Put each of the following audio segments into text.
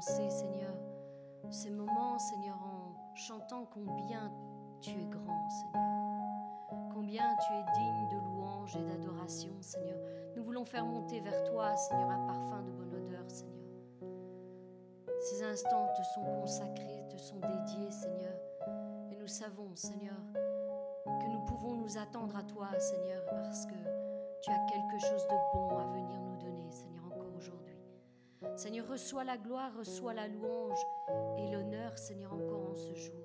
Seigneur, ces moments, Seigneur, en chantant combien tu es grand, Seigneur. Combien tu es digne de louange et d'adoration, Seigneur. Nous voulons faire monter vers toi, Seigneur, un parfum de bonne odeur, Seigneur. Ces instants te sont consacrés, te sont dédiés, Seigneur. Et nous savons, Seigneur, que nous pouvons nous attendre à toi, Seigneur, parce que tu as quelque chose de bon à venir nous Seigneur, reçois la gloire, reçois la louange et l'honneur, Seigneur, encore en ce jour.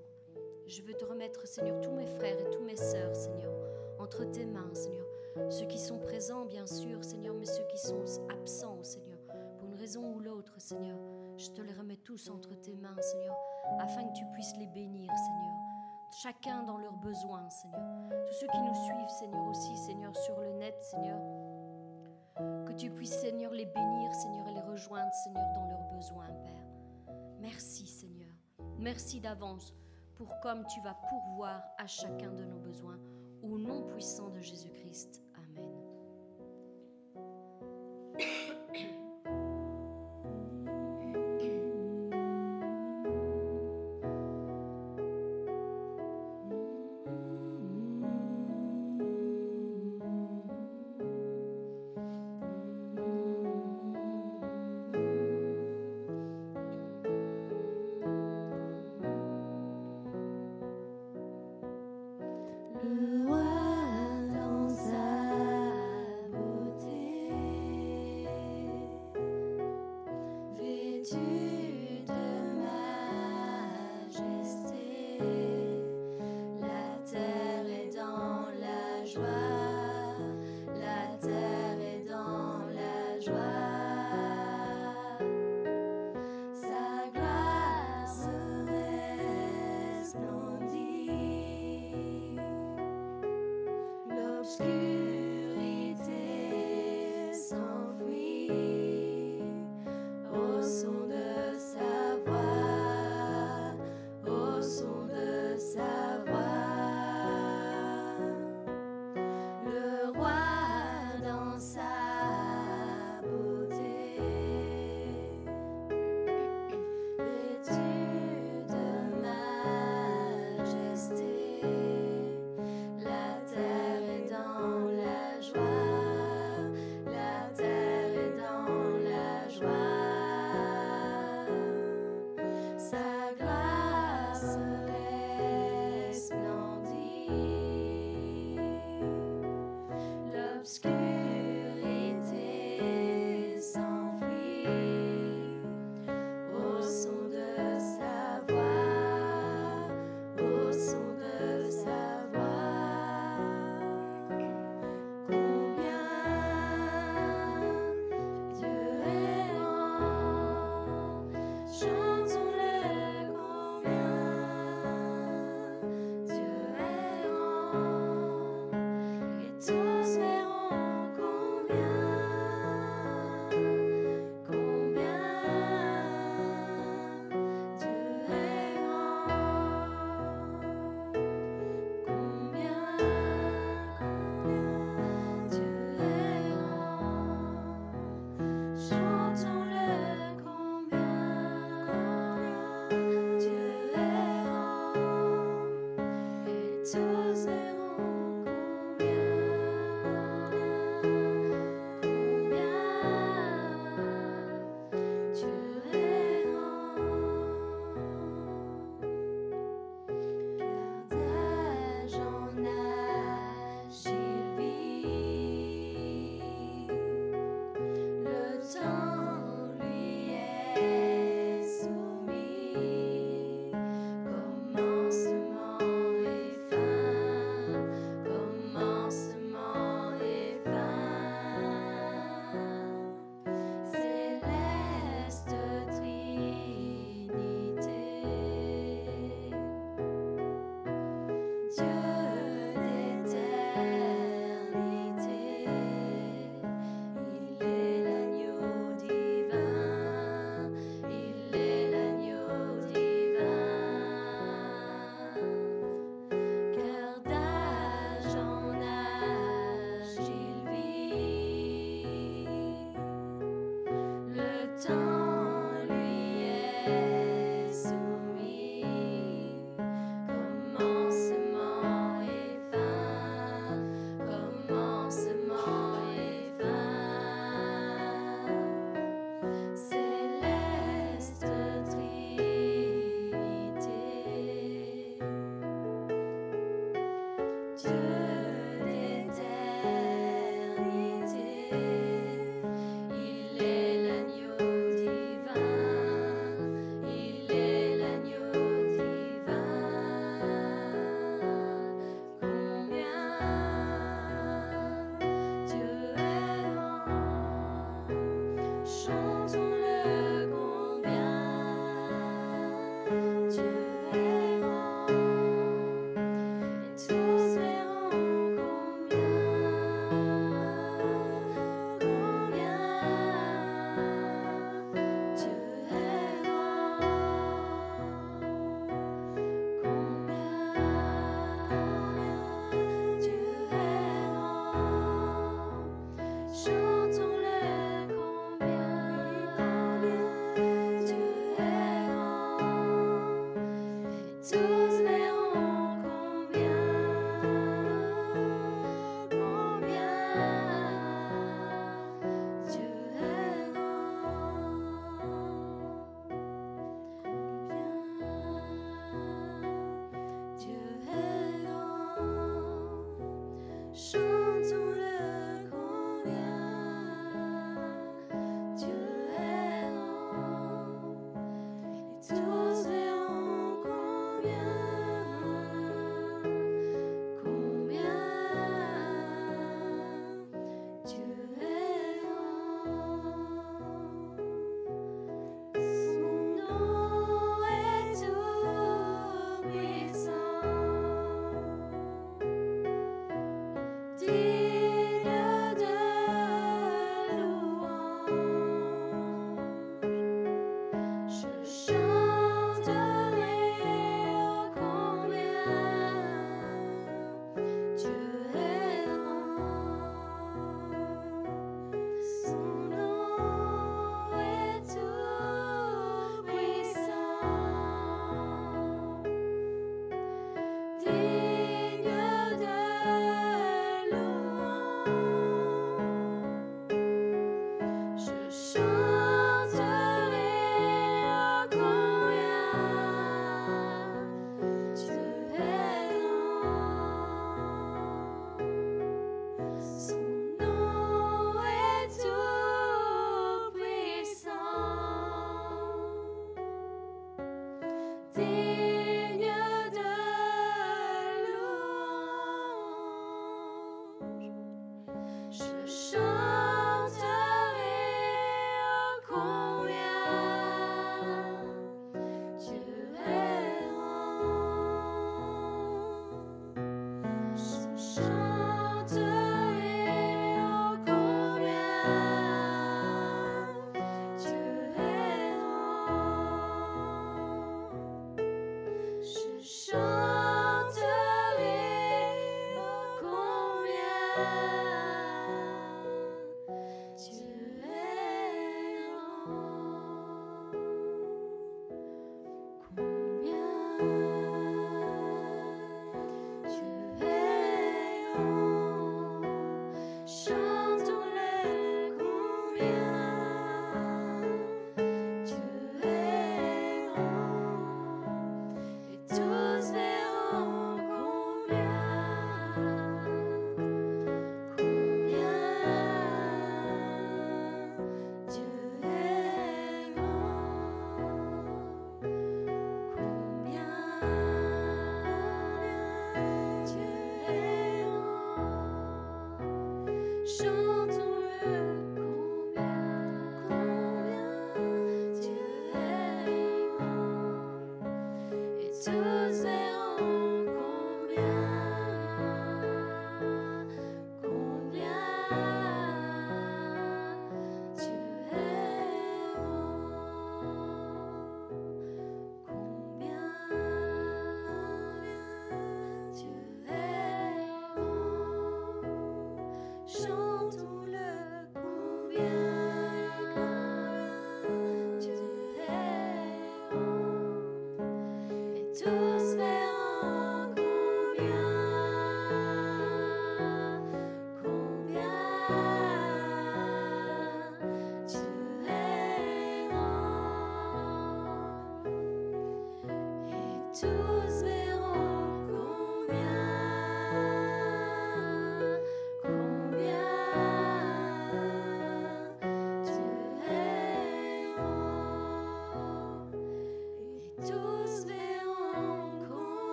Je veux te remettre, Seigneur, tous mes frères et tous mes sœurs, Seigneur, entre tes mains, Seigneur. Ceux qui sont présents, bien sûr, Seigneur, mais ceux qui sont absents, Seigneur, pour une raison ou l'autre, Seigneur. Je te les remets tous entre tes mains, Seigneur, afin que tu puisses les bénir, Seigneur. Chacun dans leurs besoins, Seigneur. Tous ceux qui nous suivent, Seigneur, aussi, Seigneur, sur le net, Seigneur. Tu puisses, Seigneur, les bénir, Seigneur, et les rejoindre, Seigneur, dans leurs besoins, Père. Merci, Seigneur. Merci d'avance pour comme tu vas pourvoir à chacun de nos besoins. Au nom puissant de Jésus-Christ.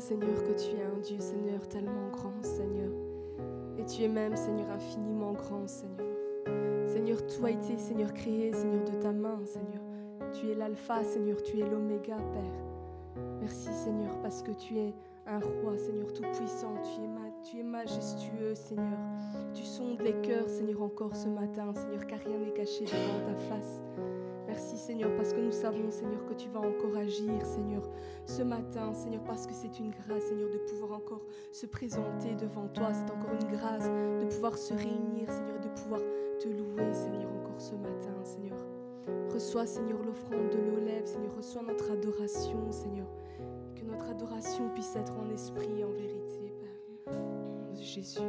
Seigneur, que tu es un Dieu, Seigneur, tellement grand, Seigneur. Et tu es même, Seigneur, infiniment grand, Seigneur. Seigneur, tout a été, Seigneur, créé, Seigneur, de ta main, Seigneur. Tu es l'alpha, Seigneur, tu es l'oméga, Père. Merci, Seigneur, parce que tu es un roi, Seigneur, tout-puissant. Tu tu es majestueux, Seigneur. Tu sondes les cœurs, Seigneur, encore ce matin, Seigneur, car rien n'est caché devant ta face. Seigneur parce que nous savons Seigneur que tu vas encore agir Seigneur ce matin Seigneur parce que c'est une grâce Seigneur de pouvoir encore se présenter devant toi. C'est encore une grâce de pouvoir se réunir Seigneur de pouvoir te louer Seigneur encore ce matin Seigneur. Reçois Seigneur l'offrande de l'olève Seigneur. Reçois notre adoration Seigneur. Que notre adoration puisse être en esprit et en vérité Père. Jésus.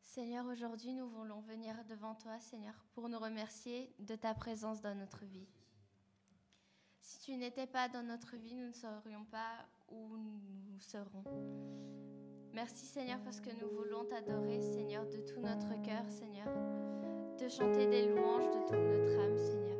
Seigneur, aujourd'hui nous voulons venir devant toi, Seigneur, pour nous remercier de ta présence dans notre vie. Si tu n'étais pas dans notre vie, nous ne serions pas où nous serons. Merci Seigneur parce que nous voulons t'adorer, Seigneur, de tout notre cœur, Seigneur, te chanter des louanges de toute notre âme, Seigneur.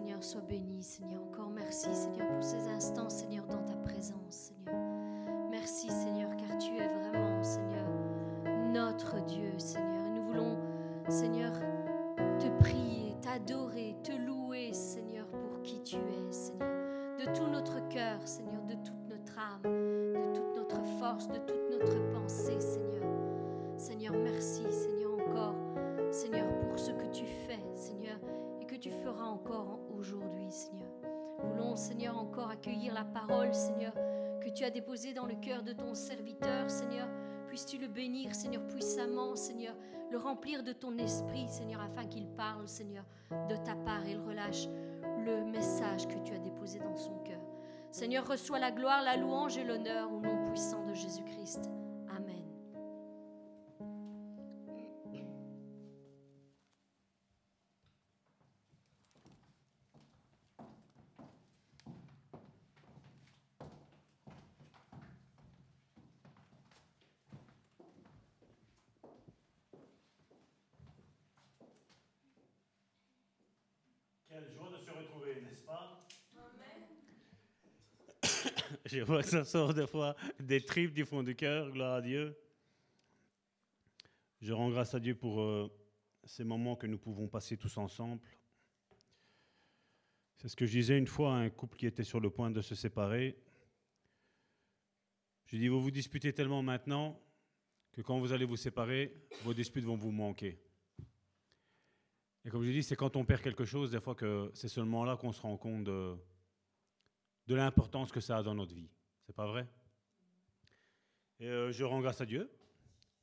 Seigneur, sois béni, Seigneur. Encore merci, Seigneur, pour ces instants, Seigneur, dans ta présence, Seigneur. La parole, Seigneur, que tu as déposée dans le cœur de ton serviteur, Seigneur. Puisses-tu le bénir, Seigneur, puissamment, Seigneur, le remplir de ton esprit, Seigneur, afin qu'il parle, Seigneur, de ta part et relâche le message que tu as déposé dans son cœur. Seigneur, reçois la gloire, la louange et l'honneur au nom puissant de Jésus-Christ. Je vois ça sort des fois des tripes du fond du cœur, gloire à Dieu. Je rends grâce à Dieu pour euh, ces moments que nous pouvons passer tous ensemble. C'est ce que je disais une fois à un couple qui était sur le point de se séparer. Je dis, vous vous disputez tellement maintenant que quand vous allez vous séparer, vos disputes vont vous manquer. Et comme je dis, c'est quand on perd quelque chose, des fois, que c'est seulement là qu'on se rend compte de, de l'importance que ça a dans notre vie. C'est pas vrai? Euh, je rends grâce à Dieu.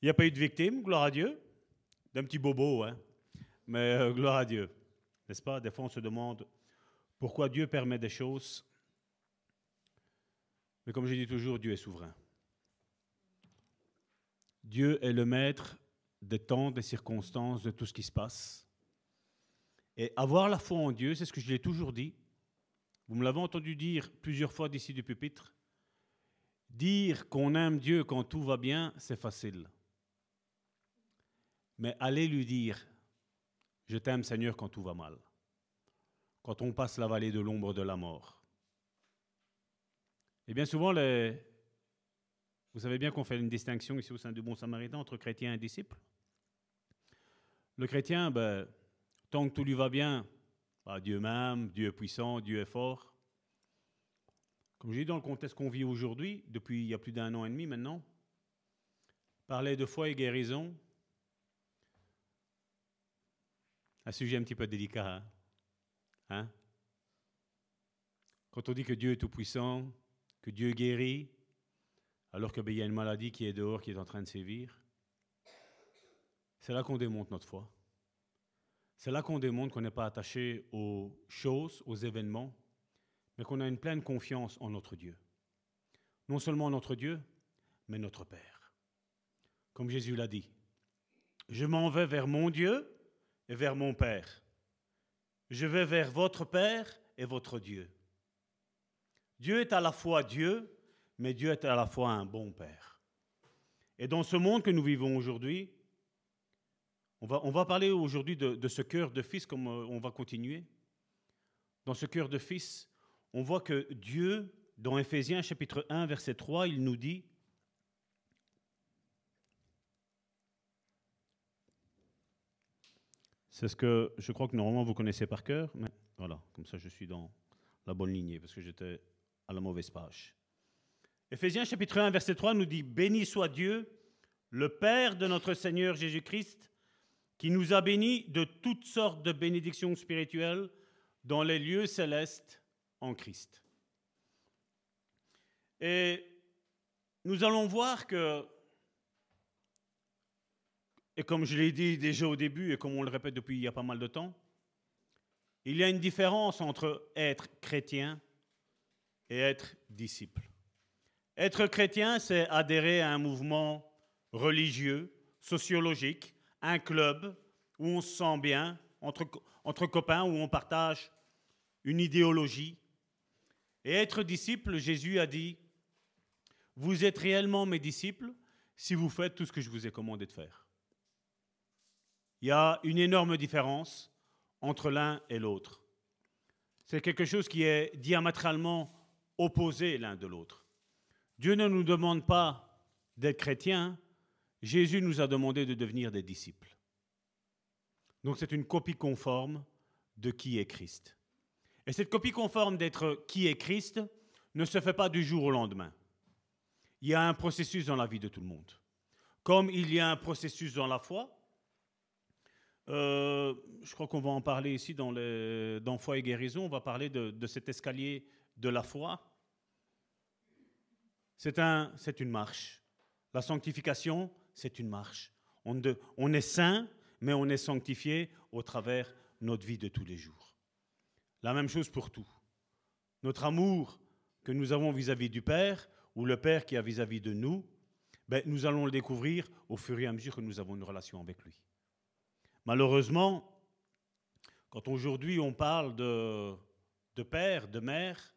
Il n'y a pas eu de victime, gloire à Dieu. D'un petit bobo, hein. Mais euh, gloire à Dieu. N'est-ce pas? Des fois, on se demande pourquoi Dieu permet des choses. Mais comme je dis toujours, Dieu est souverain. Dieu est le maître des temps, des circonstances, de tout ce qui se passe. Et avoir la foi en Dieu, c'est ce que je l'ai toujours dit. Vous me l'avez entendu dire plusieurs fois d'ici du pupitre. Dire qu'on aime Dieu quand tout va bien, c'est facile. Mais aller lui dire, je t'aime Seigneur quand tout va mal. Quand on passe la vallée de l'ombre de la mort. Et bien souvent, vous savez bien qu'on fait une distinction ici au sein du Bon Samaritain entre chrétien et disciple. Le chrétien, ben, tant que tout lui va bien, bah, Dieu m'aime, Dieu est puissant, Dieu est fort. Comme je dis, dans le contexte qu'on vit aujourd'hui, depuis il y a plus d'un an et demi maintenant, parler de foi et guérison, un sujet un petit peu délicat. Hein? hein? Quand on dit que Dieu est tout puissant, que Dieu guérit, alors qu'il ben, y a une maladie qui est dehors, qui est en train de sévir, c'est là qu'on démonte notre foi. C'est là qu'on démontre qu'on n'est pas attaché aux choses, aux événements, mais qu'on a une pleine confiance en notre Dieu. Non seulement notre Dieu, mais notre Père. Comme Jésus l'a dit, je m'en vais vers mon Dieu et vers mon Père. Je vais vers votre Père et votre Dieu. Dieu est à la fois Dieu, mais Dieu est à la fois un bon Père. Et dans ce monde que nous vivons aujourd'hui, on va, on va parler aujourd'hui de, de, ce cœur de fils, comme euh, on va continuer. Dans ce cœur de fils, on voit que Dieu, dans Éphésiens chapitre 1, verset 3, il nous dit, c'est ce que je crois que normalement vous connaissez par cœur, mais voilà, comme ça je suis dans la bonne lignée, parce que j'étais à la mauvaise page. Éphésiens chapitre 1, verset 3 nous dit, Béni soit Dieu, le Père de notre Seigneur Jésus-Christ, qui nous a bénis de toutes sortes de bénédictions spirituelles dans les lieux célestes en Christ. Et nous allons voir que, et comme je l'ai dit déjà au début et comme on le répète depuis il y a pas mal de temps, il y a une différence entre être chrétien et être disciple. Être chrétien, c'est adhérer à un mouvement religieux, sociologique, un club où on se sent bien, entre, copains, où on partage une idéologie. Et être disciple, Jésus a dit, vous êtes réellement mes disciples si vous faites tout ce que je vous ai commandé de faire. Il y a une énorme différence entre l'un et l'autre. c'est quelque chose qui est diamétralement opposé l'un de l'autre. Dieu ne nous demande pas d'être chrétiens, Jésus nous a demandé de devenir des disciples. Donc c'est une copie conforme de qui est Christ. Et cette copie conforme d'être qui est Christ ne se fait pas du jour au lendemain. Il y a un processus dans la vie de tout le monde. Comme il y a un processus dans la foi, euh, je crois qu'on va en parler ici dans, Foi et Guérison, on va parler de, de cet escalier de la foi. C'est un, une marche. La sanctification, c'est une marche. On, est saint, mais on est sanctifié au travers notre vie de tous les jours. La même chose pour tout. Notre amour que nous avons vis-à-vis du Père, ou le Père qui a vis-à-vis de nous, ben, nous allons le découvrir au fur et à mesure que nous avons une relation avec lui. Malheureusement, quand aujourd'hui on parle de, de père, de mère,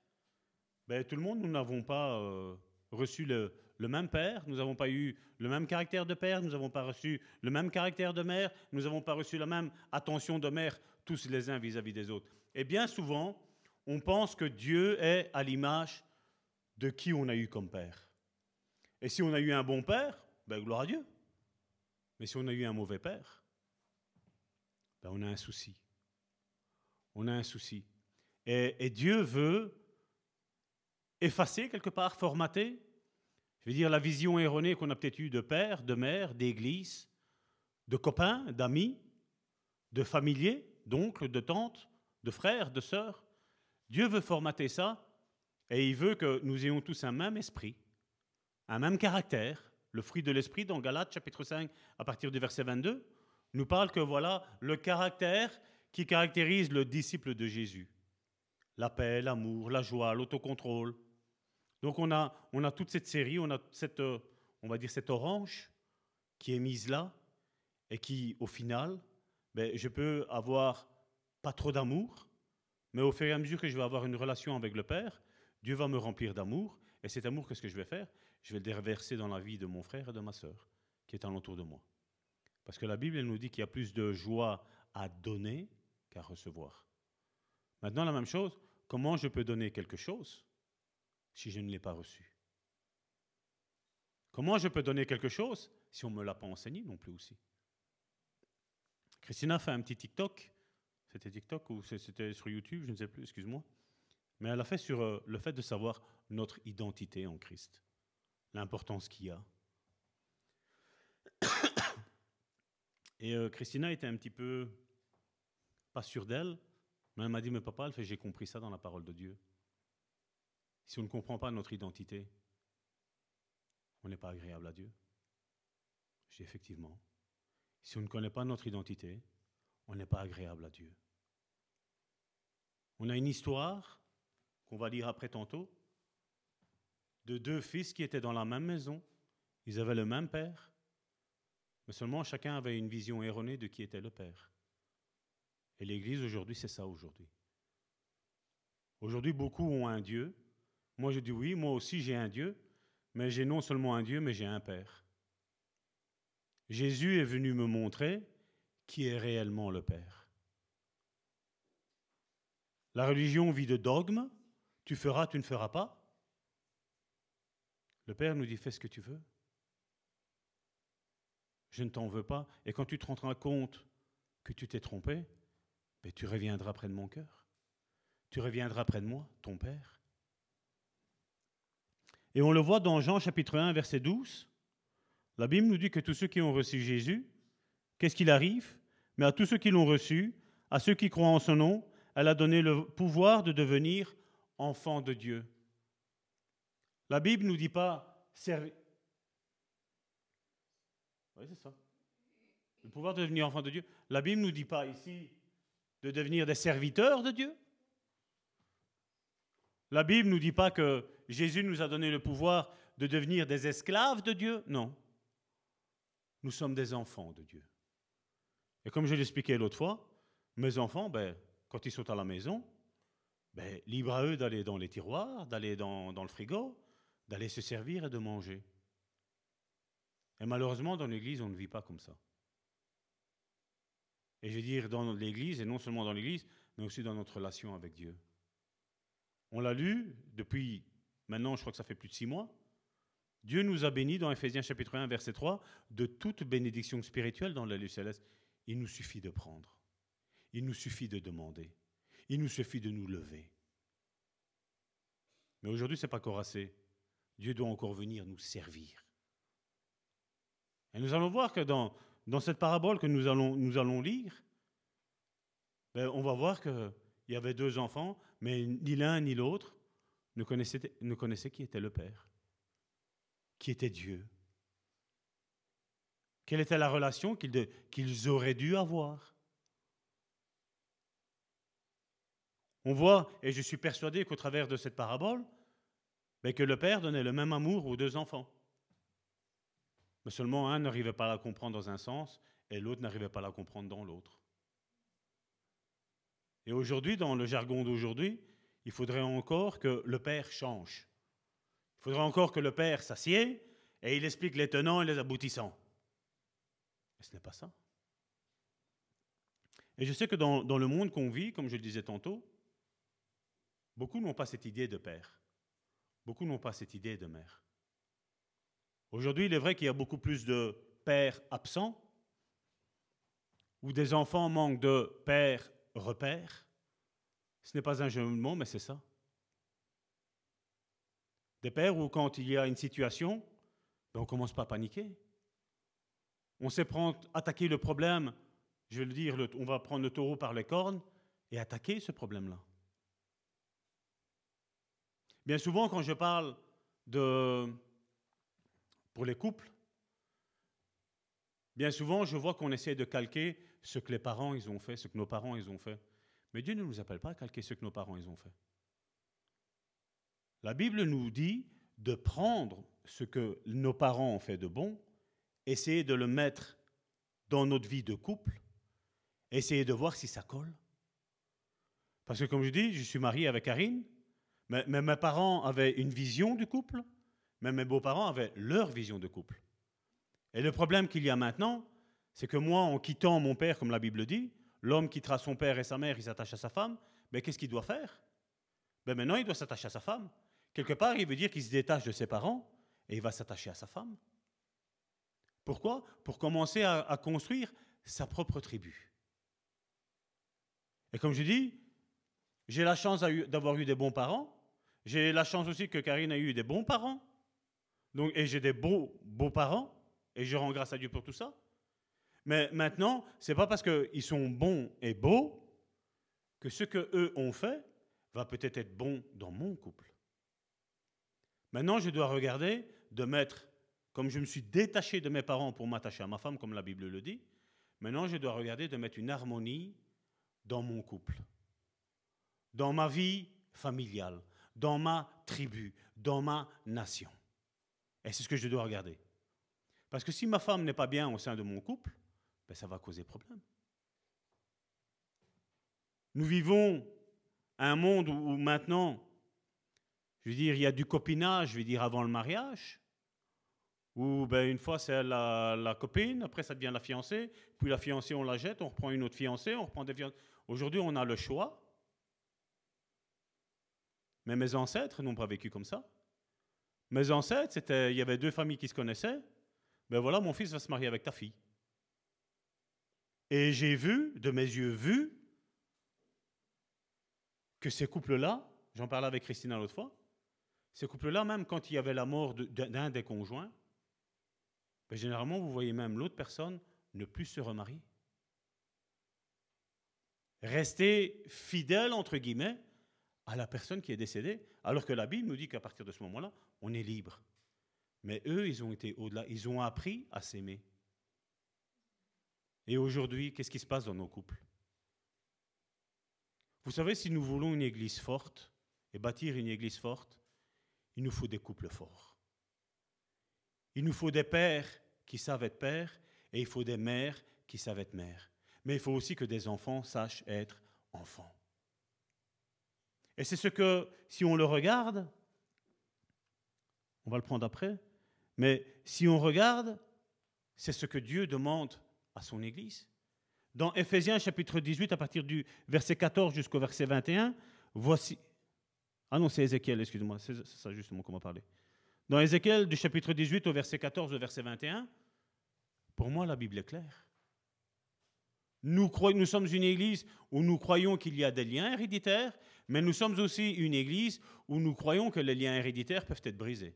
ben, tout le monde, nous n'avons pas euh, reçu le, le même père, nous n'avons pas eu le même caractère de père, nous n'avons pas reçu le même caractère de mère, nous n'avons pas reçu la même attention de mère, tous les uns vis-à-vis des autres. Et bien souvent, on pense que Dieu est à l'image de qui on a eu comme père. Et si on a eu un bon père, ben gloire à Dieu. Mais si on a eu un mauvais père, ben, on a un souci. On a un souci. Et, Dieu veut effacer quelque part, formater, je veux dire, la vision erronée qu'on a peut-être eue de père, de mère, d'église, de copains, d'amis, de familiers, d'oncles, de tantes, de frères, de sœurs. Dieu veut formater ça et il veut que nous ayons tous un même esprit, un même caractère, le fruit de l'esprit dans Galates chapitre 5 à partir du verset 22 nous parle que voilà le caractère qui caractérise le disciple de Jésus. La paix, l'amour, la joie, l'autocontrôle. Donc on a, on a toute cette série, on a cette, euh, on va dire cette orange qui est mise là et qui, au final, ben, je peux avoir pas trop d'amour, mais au fur et à mesure que je vais avoir une relation avec le Père, Dieu va me remplir d'amour. Et cet amour, qu'est-ce que je vais faire? Je vais le déverser dans la vie de mon frère et de ma sœur qui est alentour de moi. Parce que la Bible nous dit qu'il y a plus de joie à donner qu'à recevoir. Maintenant, la même chose, comment je peux donner quelque chose? Si je ne l'ai pas reçu Comment je peux donner quelque chose si on ne me l'a pas enseigné non plus aussi? Christina fait un petit TikTok. C'était TikTok ou c'était sur YouTube, je ne sais plus, excuse-moi. Mais elle a fait sur euh, le fait de savoir notre identité en Christ, l'importance qu'il y a. Et euh, Christina était un petit peu pas sûre d'elle, mais elle m'a dit, mais papa, elle j'ai compris ça dans la parole de Dieu. Si on ne comprend pas notre identité, on n'est pas agréable à Dieu. J'ai dit, effectivement. Si on ne connaît pas notre identité, on n'est pas agréable à Dieu. On a une histoire qu'on va lire après tantôt de deux fils qui étaient dans la même maison. Ils avaient le même père. Mais seulement chacun avait une vision erronée de qui était le Père. Et l'Église aujourd'hui, c'est ça aujourd'hui. Aujourd'hui, beaucoup ont un Dieu. Moi, je dis oui, moi aussi j'ai un Dieu, mais j'ai non seulement un Dieu, mais j'ai un Père. Jésus est venu me montrer qui est réellement le Père. La religion vit de dogmes. Tu feras, tu ne feras pas. Le Père nous dit fais ce que tu veux je ne t'en veux pas. Et quand tu te rendras compte que tu t'es trompé, ben, tu reviendras près de mon cœur. Tu reviendras près de moi, ton Père. Et on le voit dans Jean chapitre 1, verset 12. La Bible nous dit que tous ceux qui ont reçu Jésus, qu'est-ce qu'il arrive? Mais à tous ceux qui l'ont reçu, à ceux qui croient en son nom, elle a donné le pouvoir de devenir enfants de Dieu. La Bible nous dit pas oui, c'est ça. Le pouvoir de devenir enfant de Dieu. La Bible nous dit pas ici de devenir des serviteurs de Dieu. La Bible nous dit pas que Jésus nous a donné le pouvoir de devenir des esclaves de Dieu? Non. Nous sommes des enfants de Dieu. Et comme je l'expliquais l'autre fois, mes enfants, ben, quand ils sont à la maison, ben, libre à eux d'aller dans les tiroirs, d'aller dans, dans le frigo, d'aller se servir et de manger. Et malheureusement, dans l'Église, on ne vit pas comme ça. Et je veux dire, dans l'Église, et non seulement dans l'Église, mais aussi dans notre relation avec Dieu. On l'a lu depuis maintenant, je crois que ça fait plus de six mois. Dieu nous a bénis dans Ephésiens chapitre 1, verset 3, de toute bénédiction spirituelle dans la lieu céleste. Il nous suffit de prendre. Il nous suffit de demander. Il nous suffit de nous lever. Mais aujourd'hui, ce n'est pas encore assez. Dieu doit encore venir nous servir. Et nous allons voir que dans, cette parabole que nous allons, nous allons lire, ben, on va voir qu'il y avait deux enfants, mais ni l'un ni l'autre ne connaissaient qui était le Père, qui était Dieu. Quelle était la relation qu'ils, qu'ils auraient dû avoir? On voit, et je suis persuadé qu'au travers de cette parabole, ben, que le Père donnait le même amour aux deux enfants. Mais seulement un n'arrivait pas à la comprendre dans un sens et l'autre n'arrivait pas à la comprendre dans l'autre. Et aujourd'hui, dans le jargon d'aujourd'hui, il faudrait encore que le Père change. Il faudrait encore que le Père s'assied et il explique les tenants et les aboutissants. Mais ce n'est pas ça. Et je sais que dans, le monde qu'on vit, comme je le disais tantôt, beaucoup n'ont pas cette idée de Père. Beaucoup n'ont pas cette idée de mère. Aujourd'hui, il est vrai qu'il y a beaucoup plus de pères absents, où des enfants manquent de pères repères. Ce n'est pas un jeu de mots, mais c'est ça. Des pères où quand il y a une situation, ben, on ne commence pas à paniquer. On sait prendre, attaquer le problème, je vais le dire, on va prendre le taureau par les cornes et attaquer ce problème-là. Bien souvent, quand je parle de, pour les couples, bien souvent, je vois qu'on essaie de calquer ce que les parents ont fait, ce que nos parents ont fait. Mais Dieu ne nous appelle pas à calquer ce que nos parents ils ont fait. La Bible nous dit de prendre ce que nos parents ont fait de bon, essayer de le mettre dans notre vie de couple, essayer de voir si ça colle. Parce que comme je dis, je suis marié avec Karine, mais, mes parents avaient une vision du couple, mais mes beaux-parents avaient leur vision de couple. Et le problème qu'il y a maintenant, c'est que moi, en quittant mon père, comme la Bible dit, l'homme quittera son père et sa mère, il s'attache à sa femme, mais qu'est-ce qu'il doit faire? Ben Maintenant, il doit s'attacher à sa femme. Quelque part, il veut dire qu'il se détache de ses parents et il va s'attacher à sa femme. Pourquoi? Pour commencer à, construire sa propre tribu. Et comme je dis, j'ai la chance d'avoir eu des bons parents, j'ai la chance aussi que Karine a eu des bons parents. Et j'ai des beaux, beaux parents. Et je rends grâce à Dieu pour tout ça. Mais maintenant, ce n'est pas parce qu'ils sont bons et beaux que ce qu'eux ont fait va peut-être être bon dans mon couple. Maintenant, je dois regarder de mettre, comme je me suis détaché de mes parents pour m'attacher à ma femme, comme la Bible le dit, maintenant je dois regarder de mettre une harmonie dans mon couple, dans ma vie familiale, dans ma tribu, dans ma nation. Et c'est ce que je dois regarder. Parce que si ma femme n'est pas bien au sein de mon couple, ben ça va causer problème. Nous vivons un monde où maintenant, je veux dire, il y a du copinage, je veux dire, avant le mariage, où ben, une fois c'est la, la, copine, après ça devient la fiancée, puis la fiancée on la jette, on reprend une autre fiancée, on reprend des fiancées. Aujourd'hui on a le choix. Mais mes ancêtres n'ont pas vécu comme ça. Mes ancêtres, c'était, il y avait deux familles qui se connaissaient. Ben voilà, mon fils va se marier avec ta fille. Et j'ai vu, de mes yeux vus, que ces couples-là, j'en parlais avec Christina l'autre fois, ces couples-là, même quand il y avait la mort d'un des conjoints, ben généralement, vous voyez même l'autre personne ne plus se remarier. Rester fidèle, entre guillemets, à la personne qui est décédée, alors que la Bible nous dit qu'à partir de ce moment-là, on est libre. Mais eux, ils ont été au-delà, ils ont appris à s'aimer. Et aujourd'hui, qu'est-ce qui se passe dans nos couples? Vous savez, si nous voulons une église forte et bâtir une église forte, il nous faut des couples forts. Il nous faut des pères qui savent être pères et il faut des mères qui savent être mères. Mais il faut aussi que des enfants sachent être enfants. Et c'est ce que, si on le regarde, on va le prendre après, mais si on regarde, c'est ce que Dieu demande à son Église. Dans Ephésiens chapitre 18, à partir du verset 14 jusqu'au verset 21, voici... Ah non, c'est Ézéchiel, excuse-moi, c'est ça justement qu'on m'a parlé. Dans Ézéchiel, du chapitre 18 au verset 14 au verset 21, pour moi, la Bible est claire. Nous, nous sommes une église où nous croyons qu'il y a des liens héréditaires, mais nous sommes aussi une église où nous croyons que les liens héréditaires peuvent être brisés.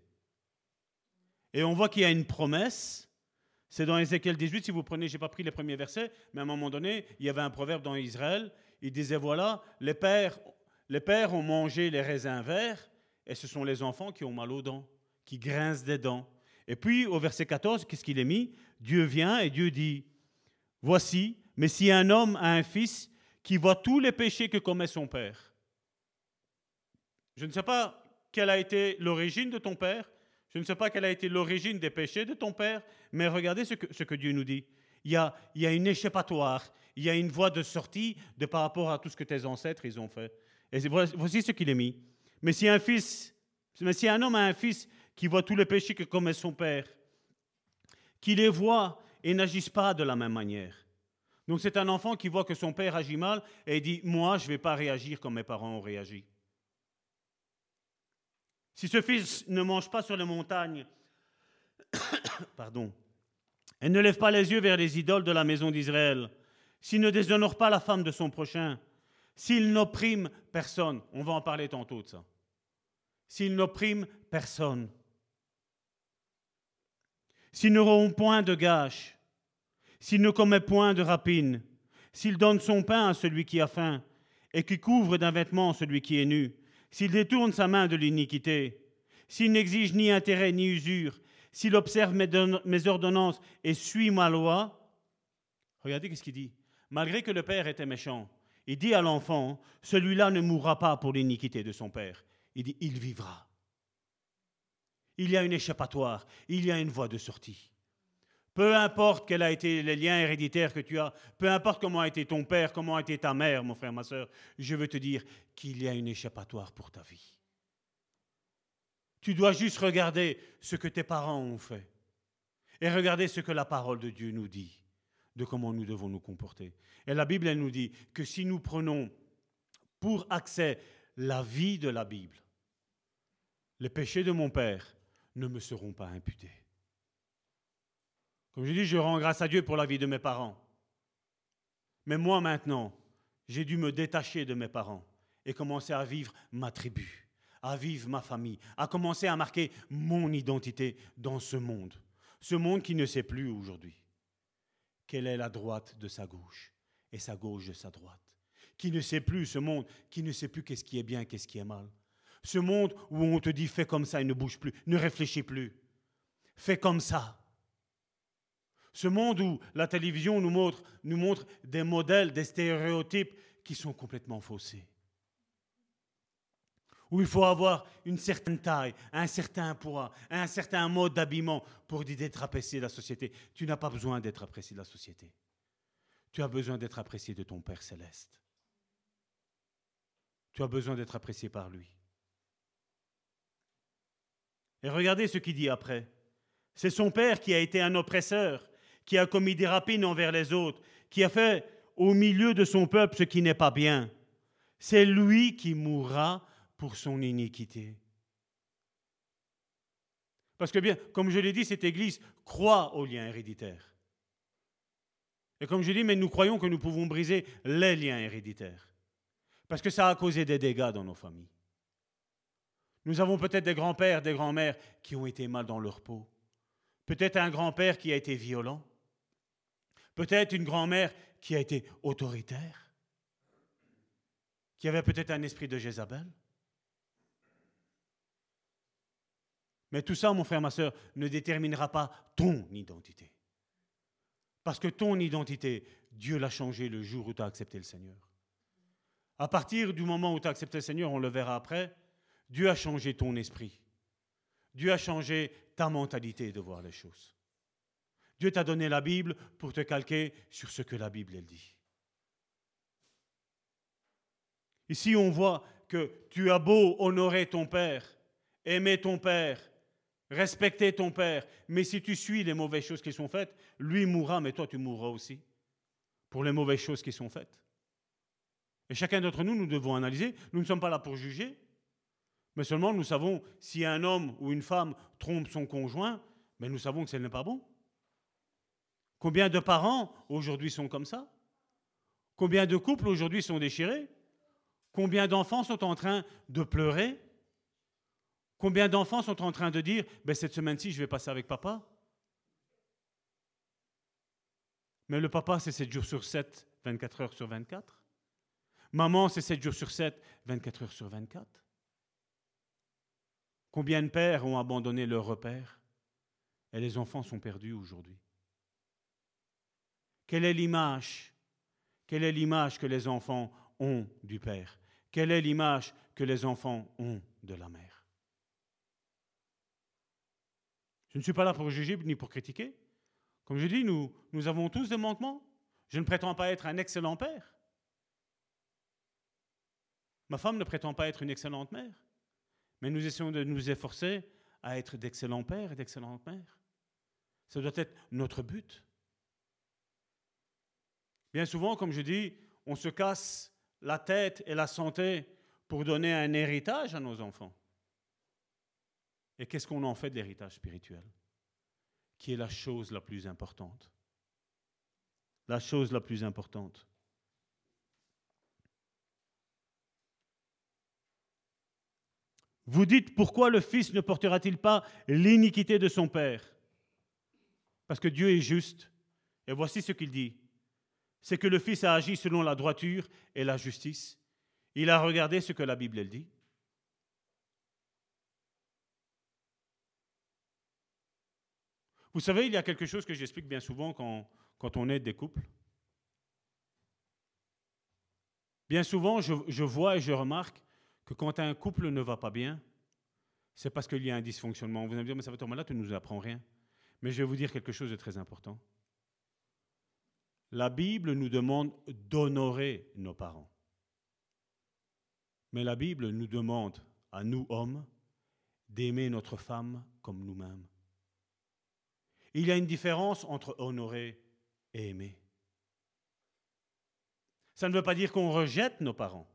Et on voit qu'il y a une promesse. C'est dans Ézéchiel 18, si vous prenez, je n'ai pas pris les premiers versets, mais à un moment donné, il y avait un proverbe dans Israël. Il disait voilà, les pères, les pères ont mangé les raisins verts, et ce sont les enfants qui ont mal aux dents, qui grincent des dents. Et puis, au verset 14, qu'est-ce qu'il est mis? Dieu vient et Dieu dit Voici, mais si un homme a un fils qui voit tous les péchés que commet son père, je ne sais pas quelle a été l'origine de ton père, je ne sais pas quelle a été l'origine des péchés de ton père, mais regardez ce que, Dieu nous dit. Il y, a, une échappatoire, il y a une voie de sortie de par rapport à tout ce que tes ancêtres ont fait. Et voici ce qu'il est mis. Mais si un fils, mais si un homme a un fils qui voit tous les péchés que commet son père, qui les voit et n'agissent pas de la même manière, donc c'est un enfant qui voit que son père agit mal et dit, moi, je ne vais pas réagir comme mes parents ont réagi. Si ce fils ne mange pas sur les montagnes, pardon, et ne lève pas les yeux vers les idoles de la maison d'Israël, s'il ne déshonore pas la femme de son prochain, s'il n'opprime personne, on va en parler tantôt de ça, s'il n'opprime personne, s'il ne rompt point de gâche, s'il ne commet point de rapine, s'il donne son pain à celui qui a faim, et qui couvre d'un vêtement celui qui est nu, s'il détourne sa main de l'iniquité, s'il n'exige ni intérêt ni usure, s'il observe mes ordonnances et suit ma loi, regardez ce qu'il dit. Malgré que le père était méchant, il dit à l'enfant, celui-là ne mourra pas pour l'iniquité de son père. Il dit, il vivra. Il y a une échappatoire, il y a une voie de sortie. Peu importe quels ont été les liens héréditaires que tu as, peu importe comment a été ton père, comment a été ta mère, mon frère, ma soeur, je veux te dire qu'il y a une échappatoire pour ta vie. Tu dois juste regarder ce que tes parents ont fait et regarder ce que la parole de Dieu nous dit de comment nous devons nous comporter. Et la Bible, elle nous dit que si nous prenons pour accès la vie de la Bible, les péchés de mon père ne me seront pas imputés. Comme je dis, je rends grâce à Dieu pour la vie de mes parents. Mais moi maintenant, j'ai dû me détacher de mes parents et commencer à vivre ma tribu, à vivre ma famille, à commencer à marquer mon identité dans ce monde. Ce monde qui ne sait plus aujourd'hui quelle est la droite de sa gauche et sa gauche de sa droite. Qui ne sait plus, ce monde qui ne sait plus qu'est-ce qui est bien, qu'est-ce qui est mal. Ce monde où on te dit fais comme ça et ne bouge plus, ne réfléchis plus. Fais comme ça. Ce monde où la télévision nous montre, des modèles, des stéréotypes qui sont complètement faussés. Où il faut avoir une certaine taille, un certain poids, un certain mode d'habillement pour d'être apprécié de la société. Tu n'as pas besoin d'être apprécié de la société. Tu as besoin d'être apprécié de ton Père céleste. Tu as besoin d'être apprécié par lui. Et regardez ce qu'il dit après. C'est son Père qui a été un oppresseur qui a commis des rapines envers les autres, qui a fait au milieu de son peuple ce qui n'est pas bien. C'est lui qui mourra pour son iniquité. Parce que bien, comme je l'ai dit, cette Église croit aux liens héréditaires. Et comme je dis, mais nous croyons que nous pouvons briser les liens héréditaires. Parce que ça a causé des dégâts dans nos familles. Nous avons peut-être des grands-pères, des grands-mères qui ont été mal dans leur peau. Peut-être un grand-père qui a été violent. Peut-être une grand-mère qui a été autoritaire, qui avait peut-être un esprit de Jézabel. Mais tout ça, mon frère, ma soeur, ne déterminera pas ton identité. Parce que ton identité, Dieu l'a changée le jour où tu as accepté le Seigneur. À partir du moment où tu as accepté le Seigneur, on le verra après, Dieu a changé ton esprit. Dieu a changé ta mentalité de voir les choses. Dieu t'a donné la Bible pour te calquer sur ce que la Bible elle dit. Ici, on voit que tu as beau honorer ton Père, aimer ton Père, respecter ton Père, mais si tu suis les mauvaises choses qui sont faites, lui mourra, mais toi tu mourras aussi pour les mauvaises choses qui sont faites. Et chacun d'entre nous, nous devons analyser. Nous ne sommes pas là pour juger. Mais seulement nous savons si un homme ou une femme trompe son conjoint, mais nous savons que ce n'est pas bon. Combien de parents aujourd'hui sont comme ça? Combien de couples aujourd'hui sont déchirés? Combien d'enfants sont en train de pleurer? Combien d'enfants sont en train de dire ben, Cette semaine-ci, je vais passer avec papa? Mais le papa, c'est 7 jours sur 7, 24 heures sur 24. Maman, c'est 7 jours sur 7, 24 heures sur 24. Combien de pères ont abandonné leur repère? Et les enfants sont perdus aujourd'hui Quelle est l'image? Quelle est l'image que les enfants ont du père? Quelle est l'image que les enfants ont de la mère? Je ne suis pas là pour juger ni pour critiquer. Comme je dis, nous, nous avons tous des manquements. Je ne prétends pas être un excellent père. Ma femme ne prétend pas être une excellente mère. Mais nous essayons de nous efforcer à être d'excellents pères et d'excellentes mères. Ça doit être notre but. Bien souvent, comme je dis, on se casse la tête et la santé pour donner un héritage à nos enfants. Et qu'est-ce qu'on en fait de l'héritage spirituel Qui est la chose la plus importante? La chose la plus importante. Vous dites pourquoi le Fils ne portera-t-il pas l'iniquité de son Père? Parce que Dieu est juste. Et voici ce qu'il dit. C'est que le Fils a agi selon la droiture et la justice. Il a regardé ce que la Bible elle dit. Vous savez, il y a quelque chose que j'explique bien souvent quand, on aide des couples. Bien souvent, je, vois et je remarque que quand un couple ne va pas bien, c'est parce qu'il y a un dysfonctionnement. Vous allez me dire, mais ça va tomber là, tu ne nous apprends rien. Mais je vais vous dire quelque chose de très important. La Bible nous demande d'honorer nos parents. Mais la Bible nous demande, à nous hommes, d'aimer notre femme comme nous-mêmes. Il y a une différence entre honorer et aimer. Ça ne veut pas dire qu'on rejette nos parents.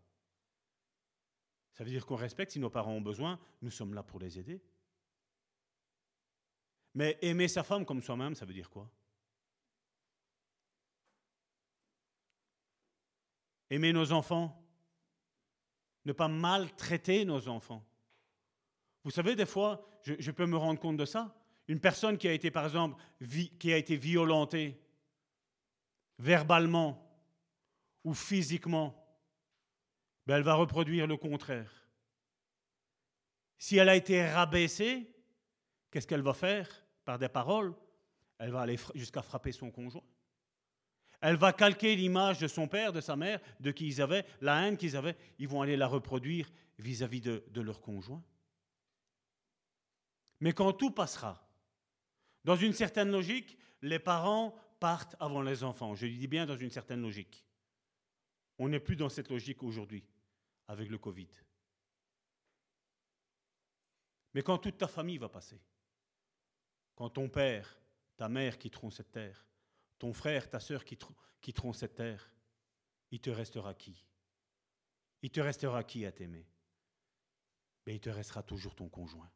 Ça veut dire qu'on respecte, si nos parents ont besoin, nous sommes là pour les aider. Mais aimer sa femme comme soi-même, ça veut dire quoi? Aimer nos enfants, ne pas maltraiter nos enfants. Vous savez, des fois, je, peux me rendre compte de ça. Une personne qui a été, par exemple, qui a été violentée verbalement ou physiquement, ben, elle va reproduire le contraire. Si elle a été rabaissée, qu'est-ce qu'elle va faire? Par des paroles Elle va aller jusqu'à frapper son conjoint. Elle va calquer l'image de son père, de sa mère, de qui ils avaient, la haine qu'ils avaient. Ils vont aller la reproduire vis-à-vis de, de leur conjoint. Mais quand tout passera, dans une certaine logique, les parents partent avant les enfants. Je dis bien dans une certaine logique. On n'est plus dans cette logique aujourd'hui avec le Covid. Mais quand toute ta famille va passer, quand ton père, ta mère quitteront cette terre, ton frère, ta sœur quitteront cette terre, il te restera qui? Il te restera qui à t'aimer? Mais il te restera toujours ton conjoint.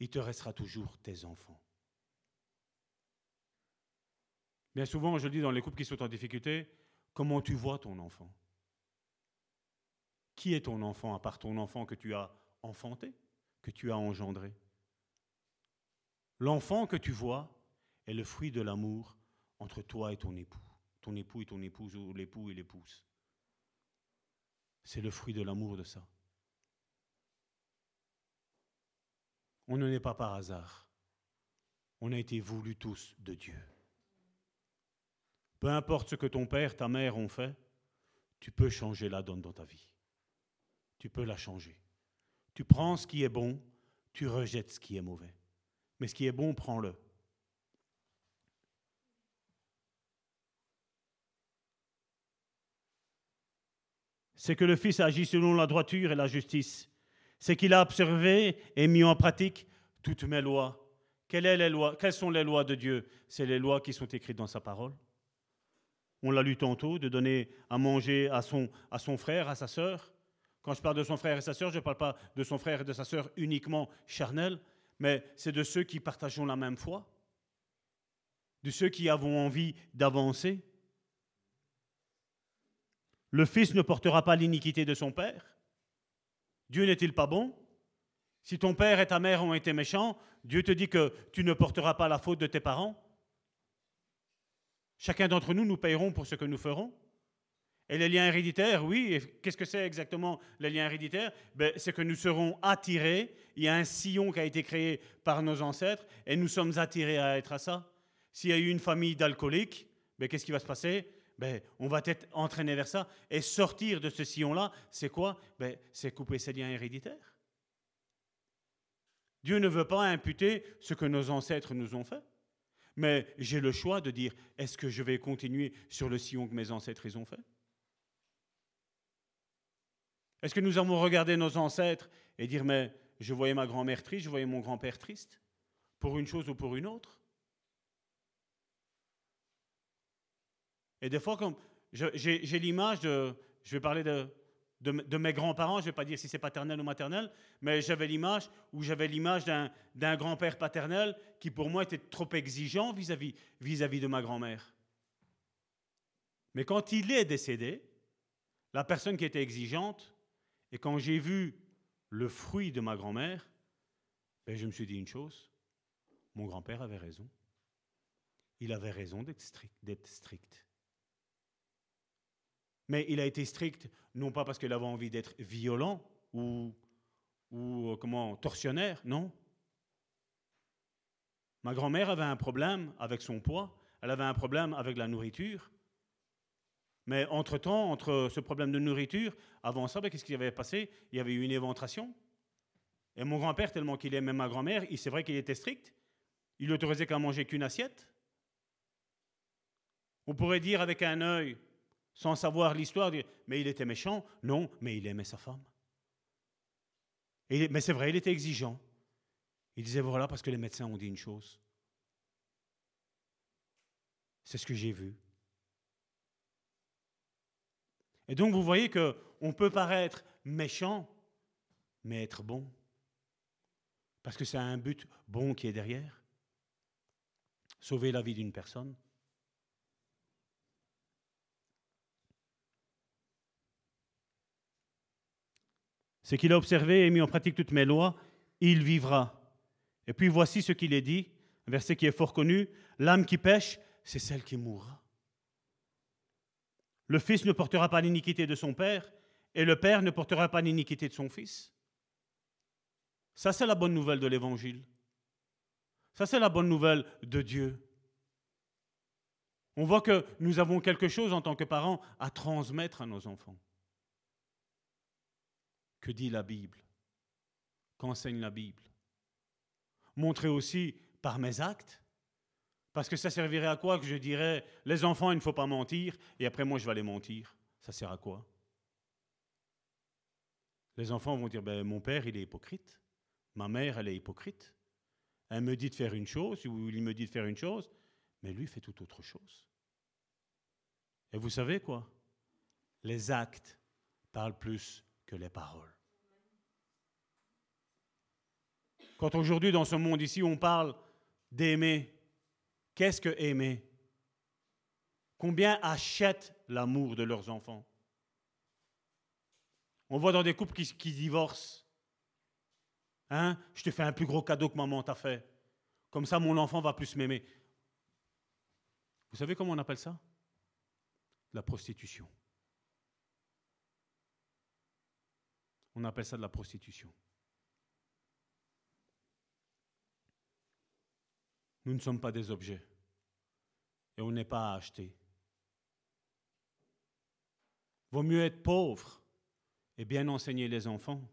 Il te restera toujours tes enfants. Bien souvent, je dis dans les couples qui sont en difficulté, comment tu vois ton enfant? Qui est ton enfant à part ton enfant que tu as enfanté, que tu as engendré? L'enfant que tu vois est le fruit de l'amour entre toi et ton époux, ton époux et ton épouse, ou l'époux et l'épouse. C'est le fruit de l'amour de ça. On ne naît pas par hasard. On a été voulus tous de Dieu. Peu importe ce que ton père, ta mère ont fait, tu peux changer la donne dans ta vie tu peux la changer. Tu prends ce qui est bon, tu rejettes ce qui est mauvais. Mais ce qui est bon, prends-le. C'est que le Fils agit selon la droiture et la justice. C'est qu'il a observé et mis en pratique toutes mes lois. Quelles, Quelles sont les lois de Dieu? C'est les lois qui sont écrites dans sa parole. On l'a lu tantôt, de donner à manger à son, à son frère, à sa sœur, Quand je parle de son frère et sa sœur, je ne parle pas de son frère et de sa sœur uniquement charnels, mais c'est de ceux qui partageons la même foi, de ceux qui avons envie d'avancer. Le Fils ne portera pas l'iniquité de son Père. Dieu n'est-il pas bon? Si ton père et ta mère ont été méchants, Dieu te dit que tu ne porteras pas la faute de tes parents. Chacun d'entre nous, nous payerons pour ce que nous ferons. Et les liens héréditaires, oui, qu'est-ce que c'est exactement les liens héréditaires? Ben, C'est que nous serons attirés, il y a un sillon qui a été créé par nos ancêtres, et nous sommes attirés à être à ça. S'il y a eu une famille d'alcooliques, ben, qu'est-ce qui va se passer? Ben, On va être entraîné vers ça, et sortir de ce sillon-là, c'est quoi? Ben, C'est couper ces liens héréditaires. Dieu ne veut pas imputer ce que nos ancêtres nous ont fait. Mais j'ai le choix de dire, est-ce que je vais continuer sur le sillon que mes ancêtres ont fait? Est-ce que nous avons regardé nos ancêtres et dire, mais je voyais ma grand-mère triste, je voyais mon grand-père triste, pour une chose ou pour une autre? Et des fois, comme j'ai l'image de, je vais parler de, de, mes grands-parents, je ne vais pas dire si c'est paternel ou maternel, mais j'avais l'image où j'avais l'image d'un grand-père paternel qui pour moi était trop exigeant vis-à-vis vis -vis de ma grand-mère. Mais quand il est décédé, la personne qui était exigeante, et quand j'ai vu le fruit de ma grand-mère, ben, je me suis dit une chose, mon grand-père avait raison. Il avait raison d'être strict. Mais il a été strict non pas parce qu'il avait envie d'être violent ou, ou euh, comment tortionnaire, non. Ma grand-mère avait un problème avec son poids, elle avait un problème avec la nourriture, mais entre-temps, entre ce problème de nourriture, avant ça, ben, qu'est-ce qui avait passé? Il y avait eu une éventration. Et mon grand-père, tellement qu'il aimait ma grand-mère, c'est vrai qu'il était strict. Il n'autorisait qu'à manger qu'une assiette. On pourrait dire avec un œil, sans savoir l'histoire, mais il était méchant? Non, mais il aimait sa femme. mais c'est vrai, il était exigeant. Il disait, voilà, parce que les médecins ont dit une chose. C'est ce que j'ai vu. Et donc vous voyez qu'on peut paraître méchant, mais être bon. Parce que c'est un but bon qui est derrière. Sauver la vie d'une personne. C'est qu'il a observé et mis en pratique toutes mes lois, il vivra. Et puis voici ce qu'il est dit, un verset qui est fort connu, l'âme qui pêche, c'est celle qui mourra. Le Fils ne portera pas l'iniquité de son Père, et le Père ne portera pas l'iniquité de son Fils. Ça, c'est la bonne nouvelle de l'Évangile. Ça, c'est la bonne nouvelle de Dieu. On voit que nous avons quelque chose en tant que parents à transmettre à nos enfants. Que dit la Bible? Qu'enseigne la Bible? Montrer aussi par mes actes? Parce que ça servirait à quoi que je dirais, les enfants, il ne faut pas mentir, et après moi, je vais aller mentir? Ça sert à quoi? Les enfants vont dire, ben, mon père, il est hypocrite, ma mère, elle est hypocrite. Elle me dit de faire une chose, ou il me dit de faire une chose, mais lui fait tout autre chose. Et vous savez quoi? Les actes parlent plus que les paroles. Quand aujourd'hui, dans ce monde ici, on parle d'aimer, Qu'est-ce que aimer? Combien achètent l'amour de leurs enfants? On voit dans des couples qui, divorcent. Hein? Je te fais un plus gros cadeau que maman t'a fait. Comme ça, mon enfant va plus m'aimer. Vous savez comment on appelle ça? La prostitution. On appelle ça de la prostitution. Nous ne sommes pas des objets et on n'est pas à acheter. Vaut mieux être pauvre et bien enseigner les enfants